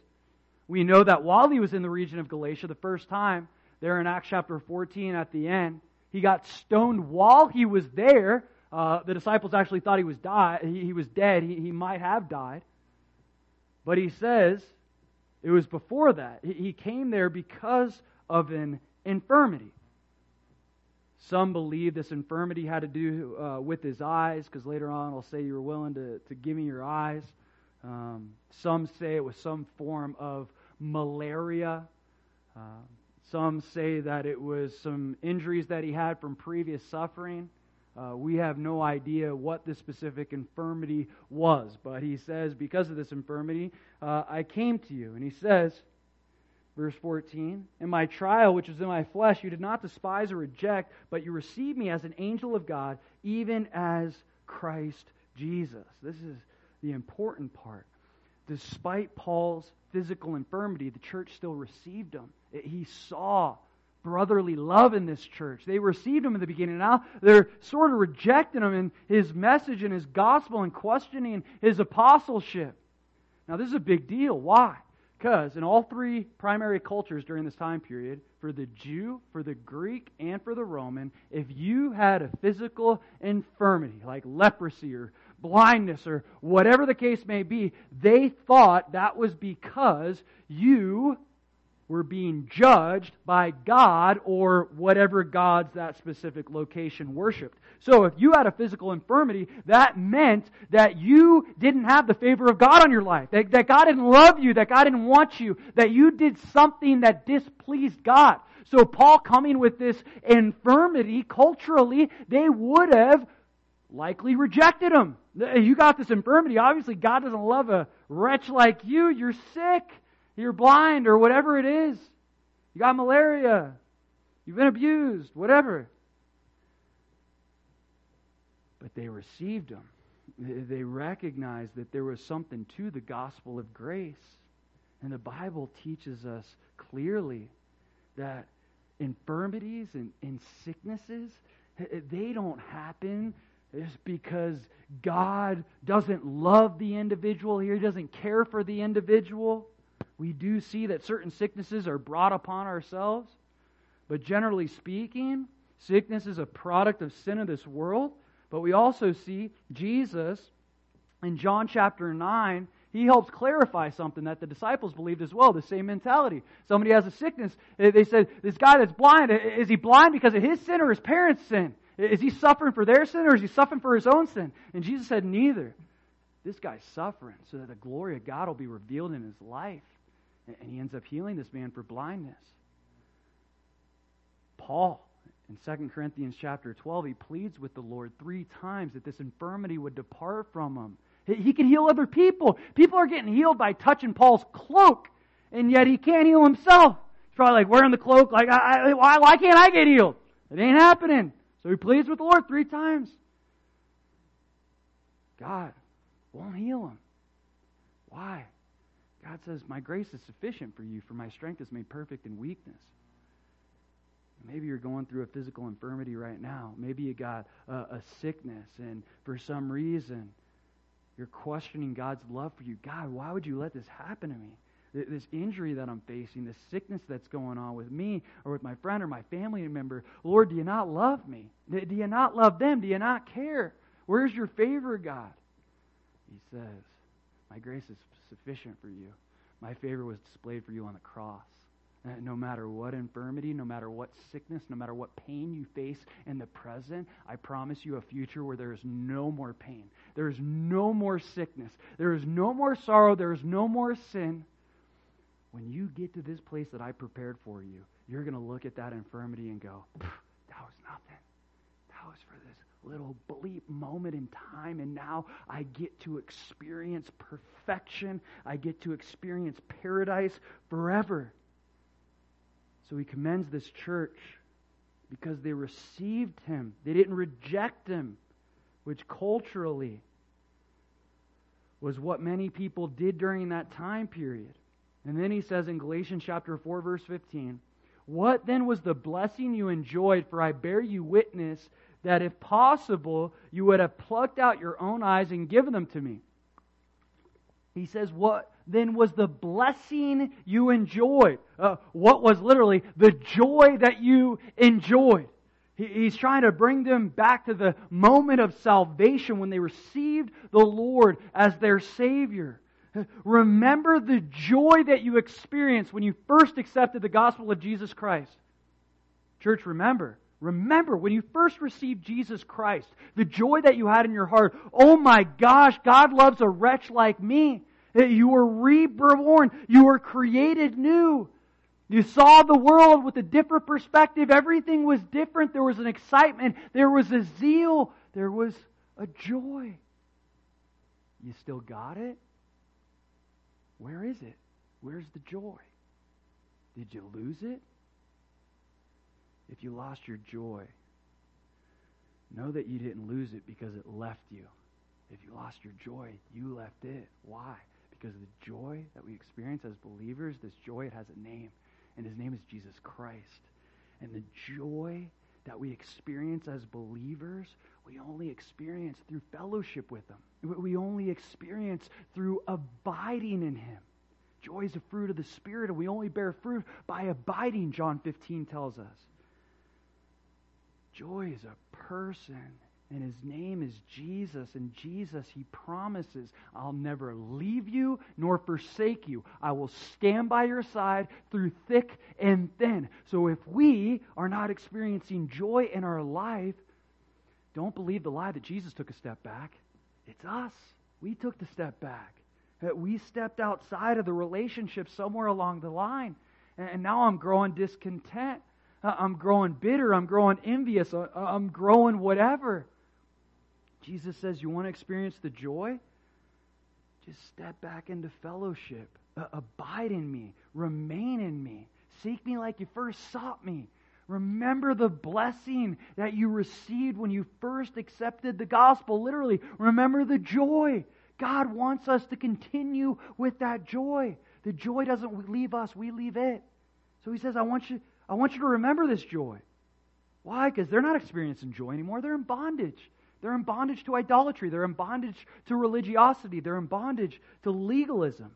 We know that while he was in the region of Galatia the first time, there in Acts chapter 14 at the end, he got stoned while he was there. Uh, the disciples actually thought he was die, he, he was dead. He, he might have died. But he says it was before that. He, he came there because of an infirmity. Some believe this infirmity had to do uh, with his eyes, because later on I'll say you were willing to, to give me your eyes. Um, some say it was some form of malaria. Uh, some say that it was some injuries that he had from previous suffering. Uh, we have no idea what the specific infirmity was, but he says, Because of this infirmity, uh, I came to you. And he says, Verse 14, In my trial, which was in my flesh, you did not despise or reject, but you received me as an angel of God, even as Christ Jesus. This is the important part. Despite Paul's physical infirmity, the church still received him. He saw brotherly love in this church. They received him in the beginning. Now they're sort of rejecting him and his message and his gospel and questioning his apostleship. Now, this is a big deal. Why? Because in all three primary cultures during this time period, for the Jew, for the Greek, and for the Roman, if you had a physical infirmity, like leprosy or blindness or whatever the case may be, they thought that was because you were being judged by God or whatever gods that specific location worshiped. So if you had a physical infirmity, that meant that you didn't have the favor of God on your life, that, that God didn't love you, that God didn't want you, that you did something that displeased God. So Paul coming with this infirmity, culturally, they would have likely rejected him. You got this infirmity. Obviously, God doesn't love a wretch like you. You're sick. You're blind or whatever it is. You got malaria. You've been abused, whatever. But they received him. They recognized that there was something to the gospel of grace. And the Bible teaches us clearly that infirmities and, and sicknesses, eh, eh, they don't happen just because God doesn't love the individual here, He doesn't care for the individual. We do see that certain sicknesses are brought upon ourselves. But generally speaking, sickness is a product of sin of this world. But we also see Jesus in John chapter 9 he helps clarify something that the disciples believed as well, the same mentality. Somebody has a sickness. They said, This guy that's blind, is he blind because of his sin or his parents' sin? Is he suffering for their sin or is he suffering for his own sin? And Jesus said, Neither. This guy's suffering so that the glory of God will be revealed in his life. And he ends up healing this man for blindness. Paul, in 2 Corinthians chapter 12, he pleads with the Lord three times that this infirmity would depart from him. He can heal other people. People are getting healed by touching Paul's cloak, and yet he can't heal himself. He's probably like wearing the cloak, like, I, I, why, why can't I get healed? It ain't happening. So he pleads with the Lord three times. God won't heal him. Why? God says, My grace is sufficient for you, for my strength is made perfect in weakness. Maybe you're going through a physical infirmity right now. Maybe you got a, a, sickness, and for some reason, you're questioning God's love for you. God, why would you let this happen to me? This injury that I'm facing, this sickness that's going on with me or with my friend or my family member. Lord, do you not love me? Do you not love them? Do you not care? Where's your favor, God? He says, My grace is sufficient for you. My favor was displayed for you on the cross. Uh, no matter what infirmity, no matter what sickness, no matter what pain you face in the present, I promise you a future where there is no more pain. There is no more sickness. There is no more sorrow. There is no more sin. When you get to this place that I prepared for you, you're going to look at that infirmity and go, that was nothing. That was for this little bleep moment in time, and now I get to experience perfection. I get to experience paradise forever. So he commends this church because they received him, they didn't reject him, which culturally was what many people did during that time period. And then he says in Galatians chapter 4 verse 15, What then was the blessing you enjoyed? For I bear you witness that if possible, you would have plucked out your own eyes and given them to me. He says, What then was the blessing you enjoyed? Uh, what was literally the joy that you enjoyed? He, he's trying to bring them back to the moment of salvation when they received the Lord as their Savior. Remember the joy that you experienced when you first accepted the gospel of Jesus Christ. Church, remember. Remember when you first received Jesus Christ, the joy that you had in your heart. Oh my gosh, God loves a wretch like me. Eh, you were reborn. You were created new. You saw the world with a different perspective. Everything was different. There was an excitement. There was a zeal. There was a joy. You still got it? Where is it? Where's the joy? Did you lose it? If you lost your joy, know that you didn't lose it because it left you. If you lost your joy, you left it. Why? Because the joy that we experience as believers, this joy, it has a name. And his name is Jesus Christ. And the joy that we experience as believers, we only experience through fellowship with Him. We only experience through abiding in Him. Joy is a fruit of the Spirit, and we only bear fruit by abiding, John 15 tells us. Joy is a person and his name is Jesus. And Jesus, he promises, I'll never leave you nor forsake you. I will stand by your side through thick and thin. So if we are not experiencing joy in our life, don't believe the lie that Jesus took a step back. It's us. We took the step back. That We stepped outside of the relationship somewhere along the line. And now I'm growing discontent. I'm growing bitter. I'm growing envious. I'm growing whatever. Jesus says, You want to experience the joy? Just step back into fellowship. Abide in me. Remain in me. Seek me like you first sought me. Remember the blessing that you received when you first accepted the gospel. Literally, remember the joy. God wants us to continue with that joy. The joy doesn't leave us, we leave it. So he says, I want you, I want you to remember this joy. Why? Because they're not experiencing joy anymore. They're in bondage. They're in bondage to idolatry. They're in bondage to religiosity. They're in bondage to legalism.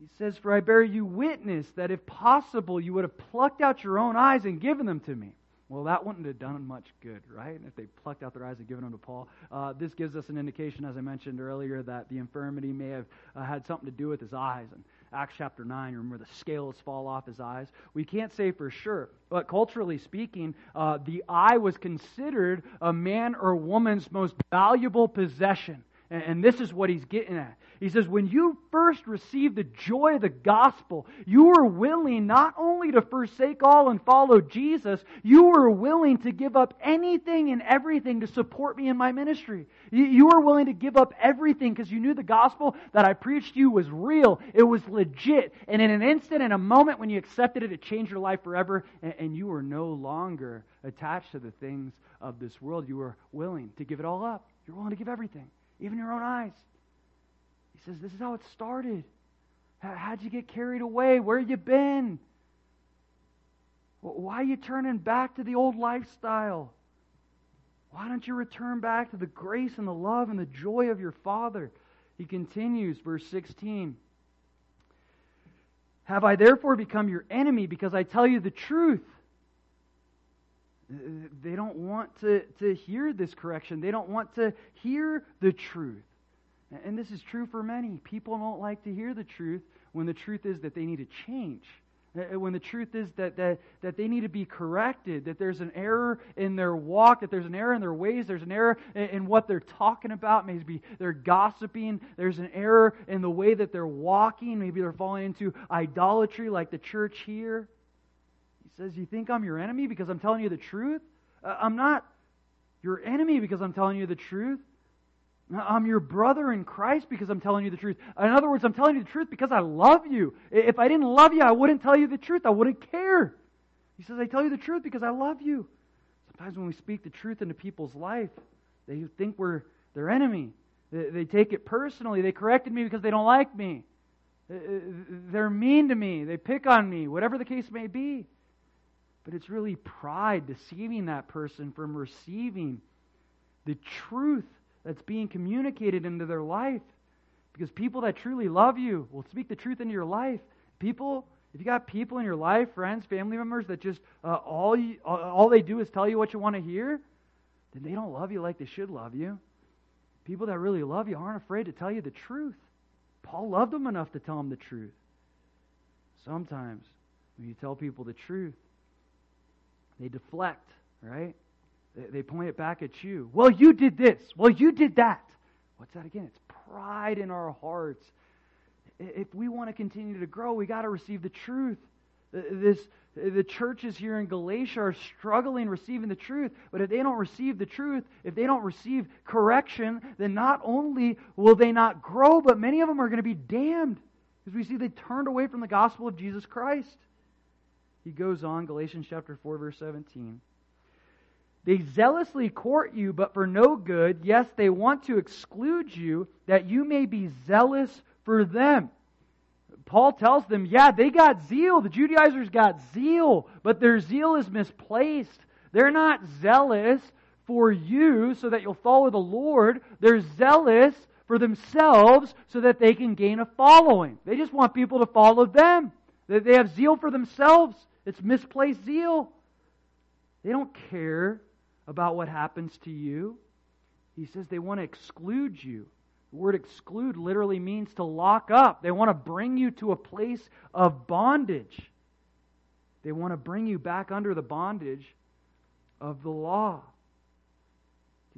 He says, For I bear you witness that if possible you would have plucked out your own eyes and given them to me. Well, that wouldn't have done much good, right? If they plucked out their eyes and given them to Paul. Uh, this gives us an indication, as I mentioned earlier, that the infirmity may have uh, had something to do with his eyes. And Acts chapter 9, remember the scales fall off his eyes. We can't say for sure, but culturally speaking, uh, the eye was considered a man or woman's most valuable possession. And, this is what he's getting at. He says, when you first received the joy of the gospel, you were willing not only to forsake all and follow Jesus, you were willing to give up anything and everything to support me in my ministry. You were willing to give up everything because you knew the gospel that I preached to you was real. It was legit. And in an instant, in a moment when you accepted it, it changed your life forever. And you were no longer attached to the things of this world. You were willing to give it all up. You're willing to give everything, even your own eyes. He says, This is how it started. How'd you get carried away? Where you been? Why are you turning back to the old lifestyle? Why don't you return back to the grace and the love and the joy of your Father? He continues, verse 16. Have I therefore become your enemy because I tell you the truth? They don't want to, to hear this correction. They don't want to hear the truth. And this is true for many. People don't like to hear the truth when the truth is that they need to change. When the truth is that, that, that they need to be corrected, that there's an error in their walk, that there's an error in their ways, there's an error in what they're talking about. Maybe they're gossiping, there's an error in the way that they're walking. Maybe they're falling into idolatry like the church here. Says, You think I'm your enemy because I'm telling you the truth? Uh, I'm not your enemy because I'm telling you the truth. Uh, I'm your brother in Christ because I'm telling you the truth. In other words, I'm telling you the truth because I love you. If I didn't love you, I wouldn't tell you the truth. I wouldn't care. He says, I tell you the truth because I love you. Sometimes when we speak the truth into people's life, they think we're their enemy. They, they take it personally. They corrected me because they don't like me. Uh, uh, they're mean to me. They pick on me, whatever the case may be. But it's really pride deceiving that person from receiving the truth that's being communicated into their life. Because people that truly love you will speak the truth into your life. People, if you got people in your life, friends, family members that just uh, all you, all they do is tell you what you want to hear, then they don't love you like they should love you. People that really love you aren't afraid to tell you the truth. Paul loved them enough to tell them the truth. Sometimes when you tell people the truth, they deflect, right? They point it back at you. Well, you did this. Well, you did that. What's that again? It's pride in our hearts. If we want to continue to grow, we got to receive the truth. Uh, this, uh, the churches here in Galatia are struggling receiving the truth, but if they don't receive the truth, if they don't receive correction, then not only will they not grow, but many of them are going to be damned. Because we see they turned away from the gospel of Jesus Christ. He goes on, Galatians chapter 4, verse 17. They zealously court you, but for no good. Yes, they want to exclude you, that you may be zealous for them. Paul tells them, yeah, they got zeal. The Judaizers got zeal, but their zeal is misplaced. They're not zealous for you so that you'll follow the Lord. They're zealous for themselves so that they can gain a following. They just want people to follow them. They have zeal for themselves. It's misplaced zeal. They don't care about what happens to you. He says they want to exclude you. The word exclude literally means to lock up. They want to bring you to a place of bondage. They want to bring you back under the bondage of the law.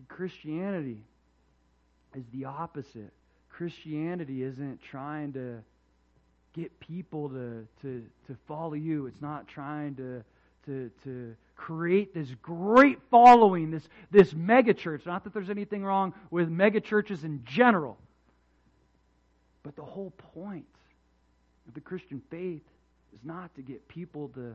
Christianity is the opposite. Christianity isn't trying to get people to, to, to follow you. It's not trying to, to, to create this great following, this, this megachurch. Not that there's anything wrong with megachurches in general, but the whole point of the Christian faith is not to get people to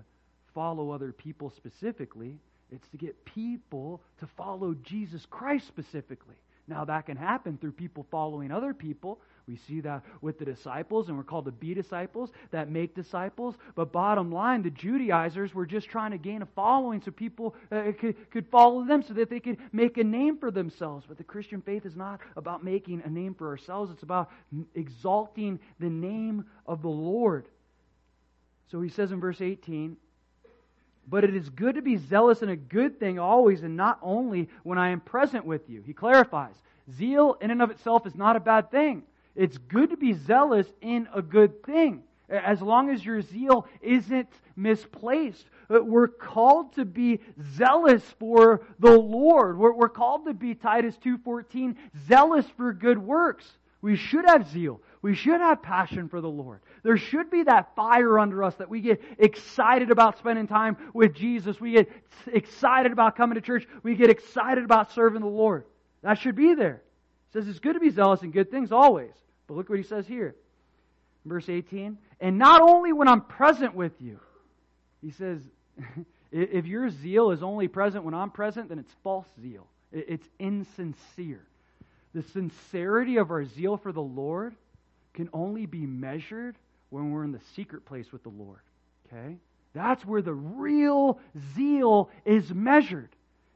follow other people specifically, it's to get people to follow Jesus Christ specifically. Now, that can happen through people following other people. We see that with the disciples, and we're called to be disciples that make disciples. But bottom line, the Judaizers were just trying to gain a following so people uh, could, could follow them so that they could make a name for themselves. But the Christian faith is not about making a name for ourselves, it's about exalting the name of the Lord. So he says in verse 18, but it is good to be zealous in a good thing always, and not only when I am present with you. He clarifies. Zeal in and of itself is not a bad thing. It's good to be zealous in a good thing, as long as your zeal isn't misplaced. Uh, we're called to be zealous for the Lord. We're, we're called to be, Titus 2.14, zealous for good works. We should have zeal. We should have passion for the Lord. There should be that fire under us that we get excited about spending time with Jesus. We get excited about coming to church. We get excited about serving the Lord. That should be there. It says it's good to be zealous in good things always. But look what he says here. Verse 18. And not only when I'm present with you. He says, if your zeal is only present when I'm present, then it's false zeal. It's insincere. The sincerity of our zeal for the Lord can only be measured when we're in the secret place with the Lord. Okay? That's where the real zeal is measured.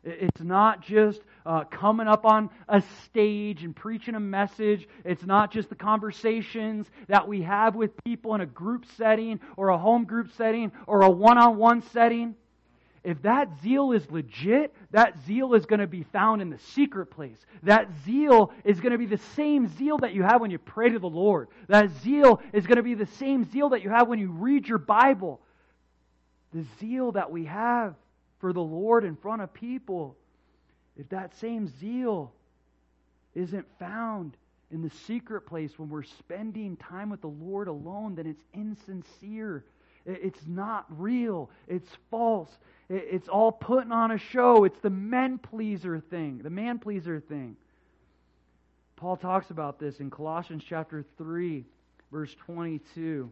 It's not just uh, coming up on a stage and preaching a message. It's not just the conversations that we have with people in a group setting or a home group setting or a one on one setting. If that zeal is legit, that zeal is going to be found in the secret place. That zeal is going to be the same zeal that you have when you pray to the Lord. That zeal is going to be the same zeal that you have when you read your Bible. The zeal that we have for the Lord in front of people, if that same zeal isn't found in the secret place when we're spending time with the Lord alone, then it's insincere. It's not real. It's false. It's all putting on a show. It's the men pleaser thing, the man pleaser thing. Paul talks about this in Colossians chapter 3, verse 22.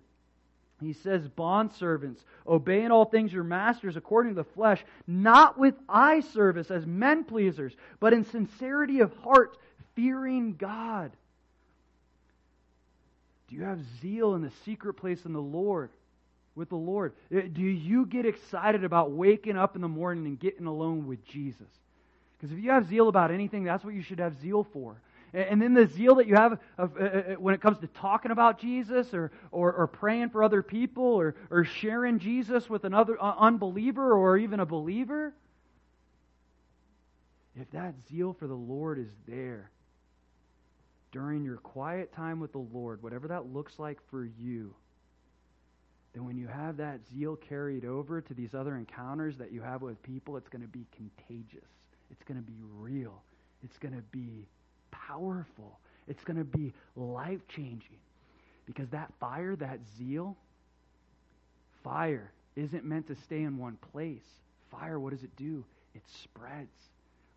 He says, Bondservants, obey in all things your masters according to the flesh, not with eye service as men pleasers, but in sincerity of heart, fearing God. Do you have zeal in the secret place in the Lord? With the Lord? Uh, do you get excited about waking up in the morning and getting alone with Jesus? Because if you have zeal about anything, that's what you should have zeal for. And then the zeal that you have uh, uh, when it comes to talking about Jesus or, or, or praying for other people or, or sharing Jesus with another unbeliever or even a believer, if that zeal for the Lord is there during your quiet time with the Lord, whatever that looks like for you, then when you have that zeal carried over to these other encounters that you have with people, it's going to be contagious. It's going to be real. It's going to be powerful. It's going to be life changing. Because that fire, that zeal, fire isn't meant to stay in one place. Fire, what does it do? It spreads.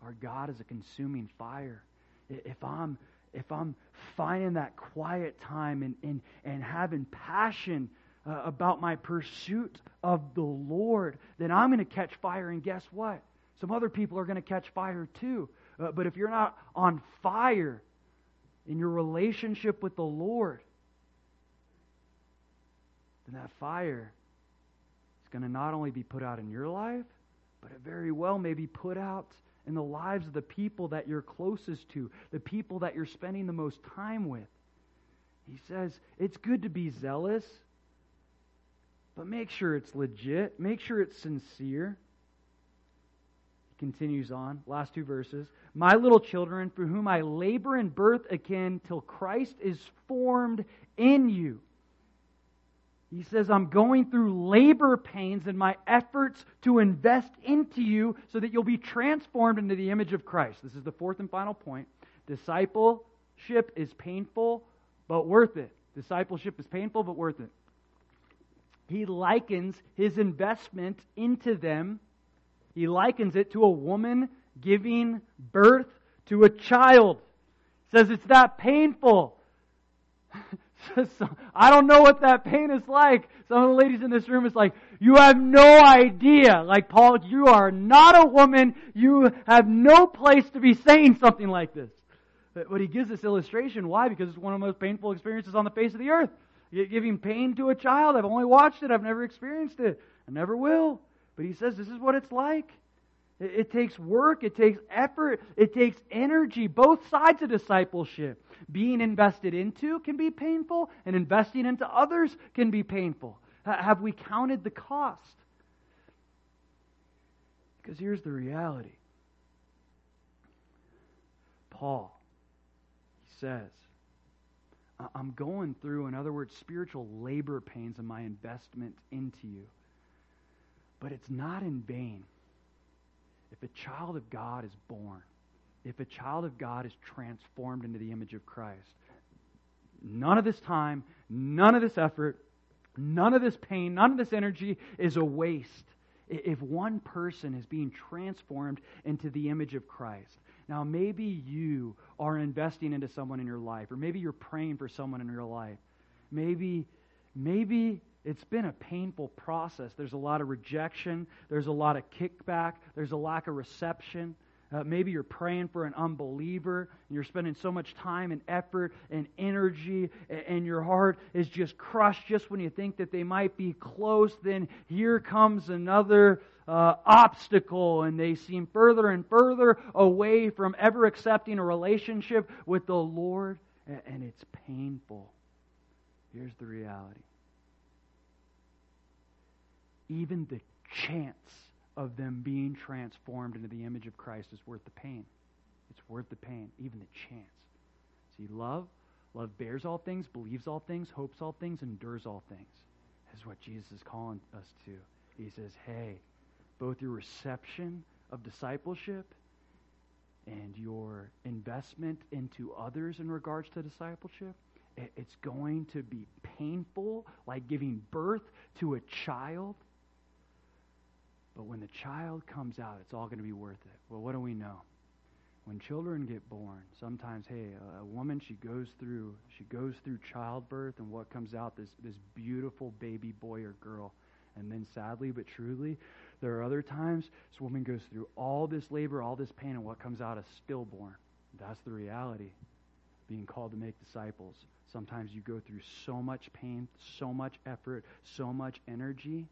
Our God is a consuming fire. If I'm if I'm finding that quiet time and, and, and having passion uh, about my pursuit of the Lord, then I'm going to catch fire. And guess what? Some other people are going to catch fire too. Uh, but if you're not on fire in your relationship with the Lord, then that fire is going to not only be put out in your life, but it very well may be put out in the lives of the people that you're closest to, the people that you're spending the most time with. He says it's good to be zealous, but make sure it's legit, make sure it's sincere He continues on, last two verses. My little children, for whom I labor in birth again till Christ is formed in you. He says, I'm going through labor pains in my efforts to invest into you so that you'll be transformed into the image of Christ. This is the fourth and final point. Discipleship is painful, but worth it. Discipleship is painful, but worth it. He likens his investment into them he likens it to a woman giving birth to a child. Says it's that painful. I don't know what that pain is like. Some of the ladies in this room is like, you have no idea. Like, Paul, you are not a woman. You have no place to be saying something like this. But he gives this illustration. Why? Because it's one of the most painful experiences on the face of the earth. Giving pain to a child. I've only watched it. I've never experienced it. I never will. But he says this is what it's like. It, it takes work, it takes effort, it takes energy, both sides of discipleship. Being invested into can be painful, and investing into others can be painful. Have we counted the cost? Because here's the reality Paul, he says, I'm going through, in other words, spiritual labor pains in my investment into you. But it's not in vain. If a child of God is born, if a child of God is transformed into the image of Christ, none of this time, none of this effort, none of this pain, none of this energy is a waste if one person is being transformed into the image of Christ. Now, maybe you are investing into someone in your life, or maybe you're praying for someone in your life. Maybe, maybe it's been a painful process. There's a lot of rejection, there's a lot of kickback, there's a lack of reception. Uh, maybe you're praying for an unbeliever and you're spending so much time and effort and energy, and, and your heart is just crushed just when you think that they might be close. Then here comes another uh, obstacle, and they seem further and further away from ever accepting a relationship with the Lord, and, it's painful. Here's the reality even the chance of them being transformed into the image of Christ is worth the pain. It's worth the pain, even the chance. See, love, love bears all things, believes all things, hopes all things, endures all things. Is what Jesus is calling us to. He says, hey, both your reception of discipleship and your investment into others in regards to discipleship, it's going to be painful, like giving birth to a child but when the child comes out, it's all going to be worth it. Well, what do we know? When children get born, sometimes, hey, a, woman she goes through she goes through childbirth, and what comes out this this beautiful baby boy or girl, and then sadly but truly, there are other times this woman goes through all this labor, all this pain, and what comes out is stillborn. That's the reality. being called to make disciples. Sometimes you go through so much pain, so much effort, so much energy,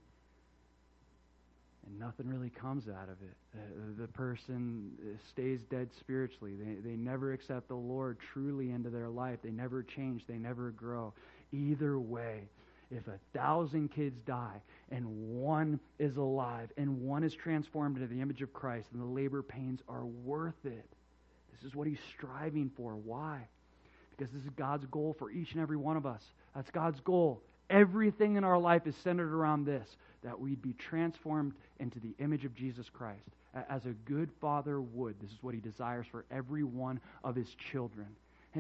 and nothing really comes out of it. Uh, the person stays dead spiritually. They, they never accept the Lord truly into their life. They never change. They never grow. Either way, if a thousand kids die and one is alive and one is transformed into the image of Christ, then the labor pains are worth it. This is what he's striving for. Why? Because this is God's goal for each and every one of us. That's God's goal. Everything in our life is centered around this that we'd be transformed into the image of Jesus Christ. As a good father would, this is what he desires for every one of his children.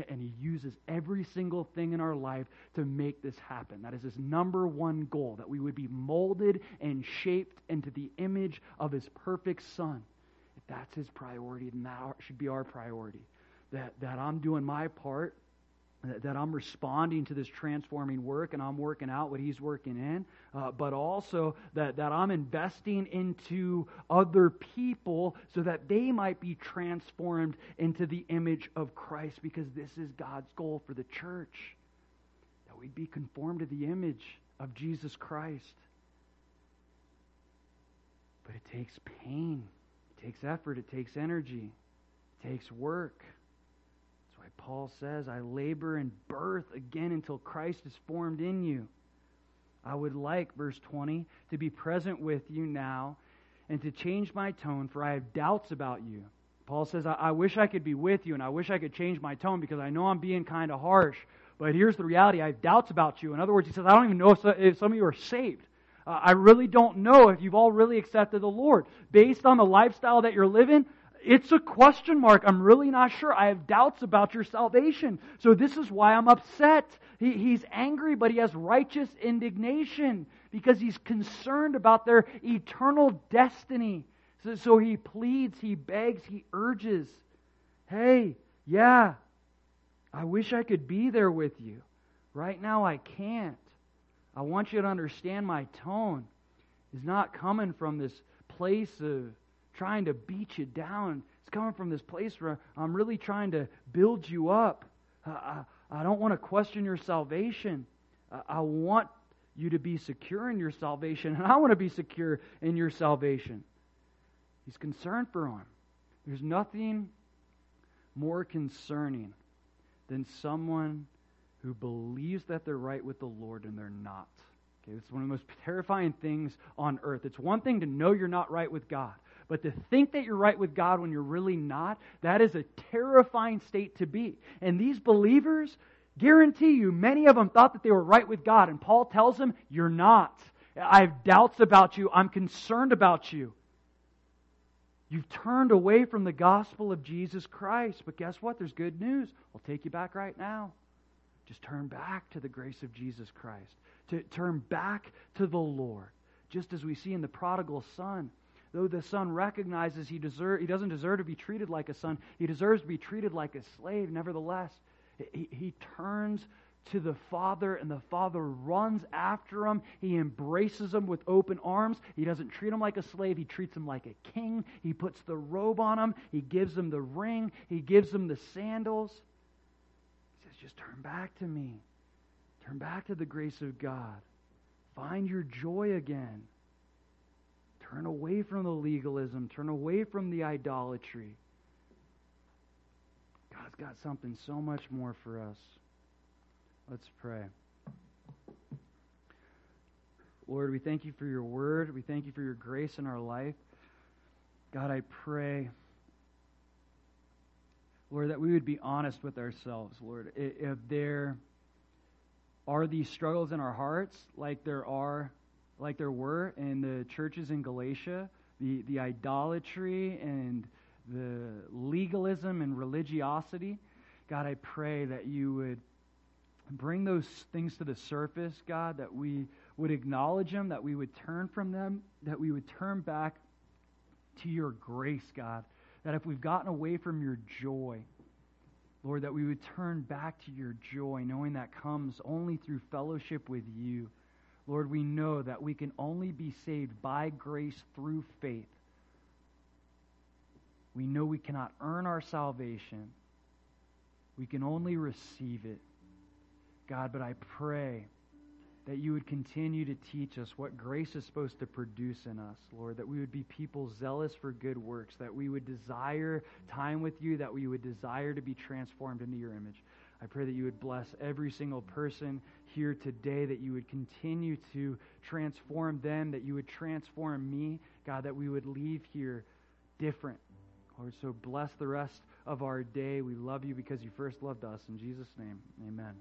And he uses every single thing in our life to make this happen. That is his number one goal, that we would be molded and shaped into the image of his perfect son. If that's his priority, then that should be our priority. That, that I'm doing my part that I'm responding to this transforming work and I'm working out what He's working in, uh, but also that, that I'm investing into other people so that they might be transformed into the image of Christ because this is God's goal for the church. That we'd be conformed to the image of Jesus Christ. But it takes pain, it takes effort, it takes energy, it takes work. Paul says, I labor in birth again until Christ is formed in you. I would like, verse 20, to be present with you now and to change my tone, for I have doubts about you. Paul says, I, I wish I could be with you and I wish I could change my tone because I know I'm being kind of harsh. But here's the reality I have doubts about you. In other words, he says, I don't even know if, if some of you are saved. Uh, I really don't know if you've all really accepted the Lord. Based on the lifestyle that you're living, it's a question mark. I'm really not sure. I have doubts about your salvation. So this is why I'm upset. He, he's angry, but he has righteous indignation because he's concerned about their eternal destiny. So, so he pleads, he begs, he urges. Hey, yeah, I wish I could be there with you. Right now I can't. I want you to understand my tone is not coming from this place of trying to beat you down. It's coming from this place where I'm really trying to build you up. I, I, don't want to question your salvation. I, I want you to be secure in your salvation, and I want to be secure in your salvation. He's concerned for him. There's nothing more concerning than someone who believes that they're right with the Lord and they're not. Okay, it's one of the most terrifying things on earth. It's one thing to know you're not right with God. But to think that you're right with God when you're really not, that is a terrifying state to be. And these believers, guarantee you, many of them thought that they were right with God. And Paul tells them, You're not. I have doubts about you. I'm concerned about you. You've turned away from the gospel of Jesus Christ. But guess what? There's good news. I'll take you back right now. Just turn back to the grace of Jesus Christ. To turn back to the Lord. Just as we see in the prodigal son. Though the son recognizes he, deserve, he doesn't deserve to be treated like a son, he deserves to be treated like a slave. Nevertheless, he, he turns to the Father, and the Father runs after him. He embraces him with open arms. He doesn't treat him like a slave, he treats him like a king. He puts the robe on him, he gives him the ring, he gives him the sandals. He says, Just turn back to me. Turn back to the grace of God. Find your joy again. Turn away from the legalism. Turn away from the idolatry. God's got something so much more for us. Let's pray. Lord, we thank you for your word. We thank you for your grace in our life. God, I pray, Lord, that we would be honest with ourselves, Lord. If there are these struggles in our hearts, like there are like there were in the churches in Galatia, the, the idolatry and the legalism and religiosity. God, I pray that you would bring those things to the surface, God, that we would acknowledge them, that we would turn from them, that we would turn back to your grace, God. That if we've gotten away from your joy, Lord, that we would turn back to your joy, knowing that comes only through fellowship with you. Lord, we know that we can only be saved by grace through faith. We know we cannot earn our salvation. We can only receive it. God, but I pray that you would continue to teach us what grace is supposed to produce in us, Lord, that we would be people zealous for good works, that we would desire time with you, that we would desire to be transformed into your image. I pray that you would bless every single person here today, that you would continue to transform them, that you would transform me, God, that we would leave here different. Lord, so bless the rest of our day. We love you because you first loved us. In Jesus' name, amen.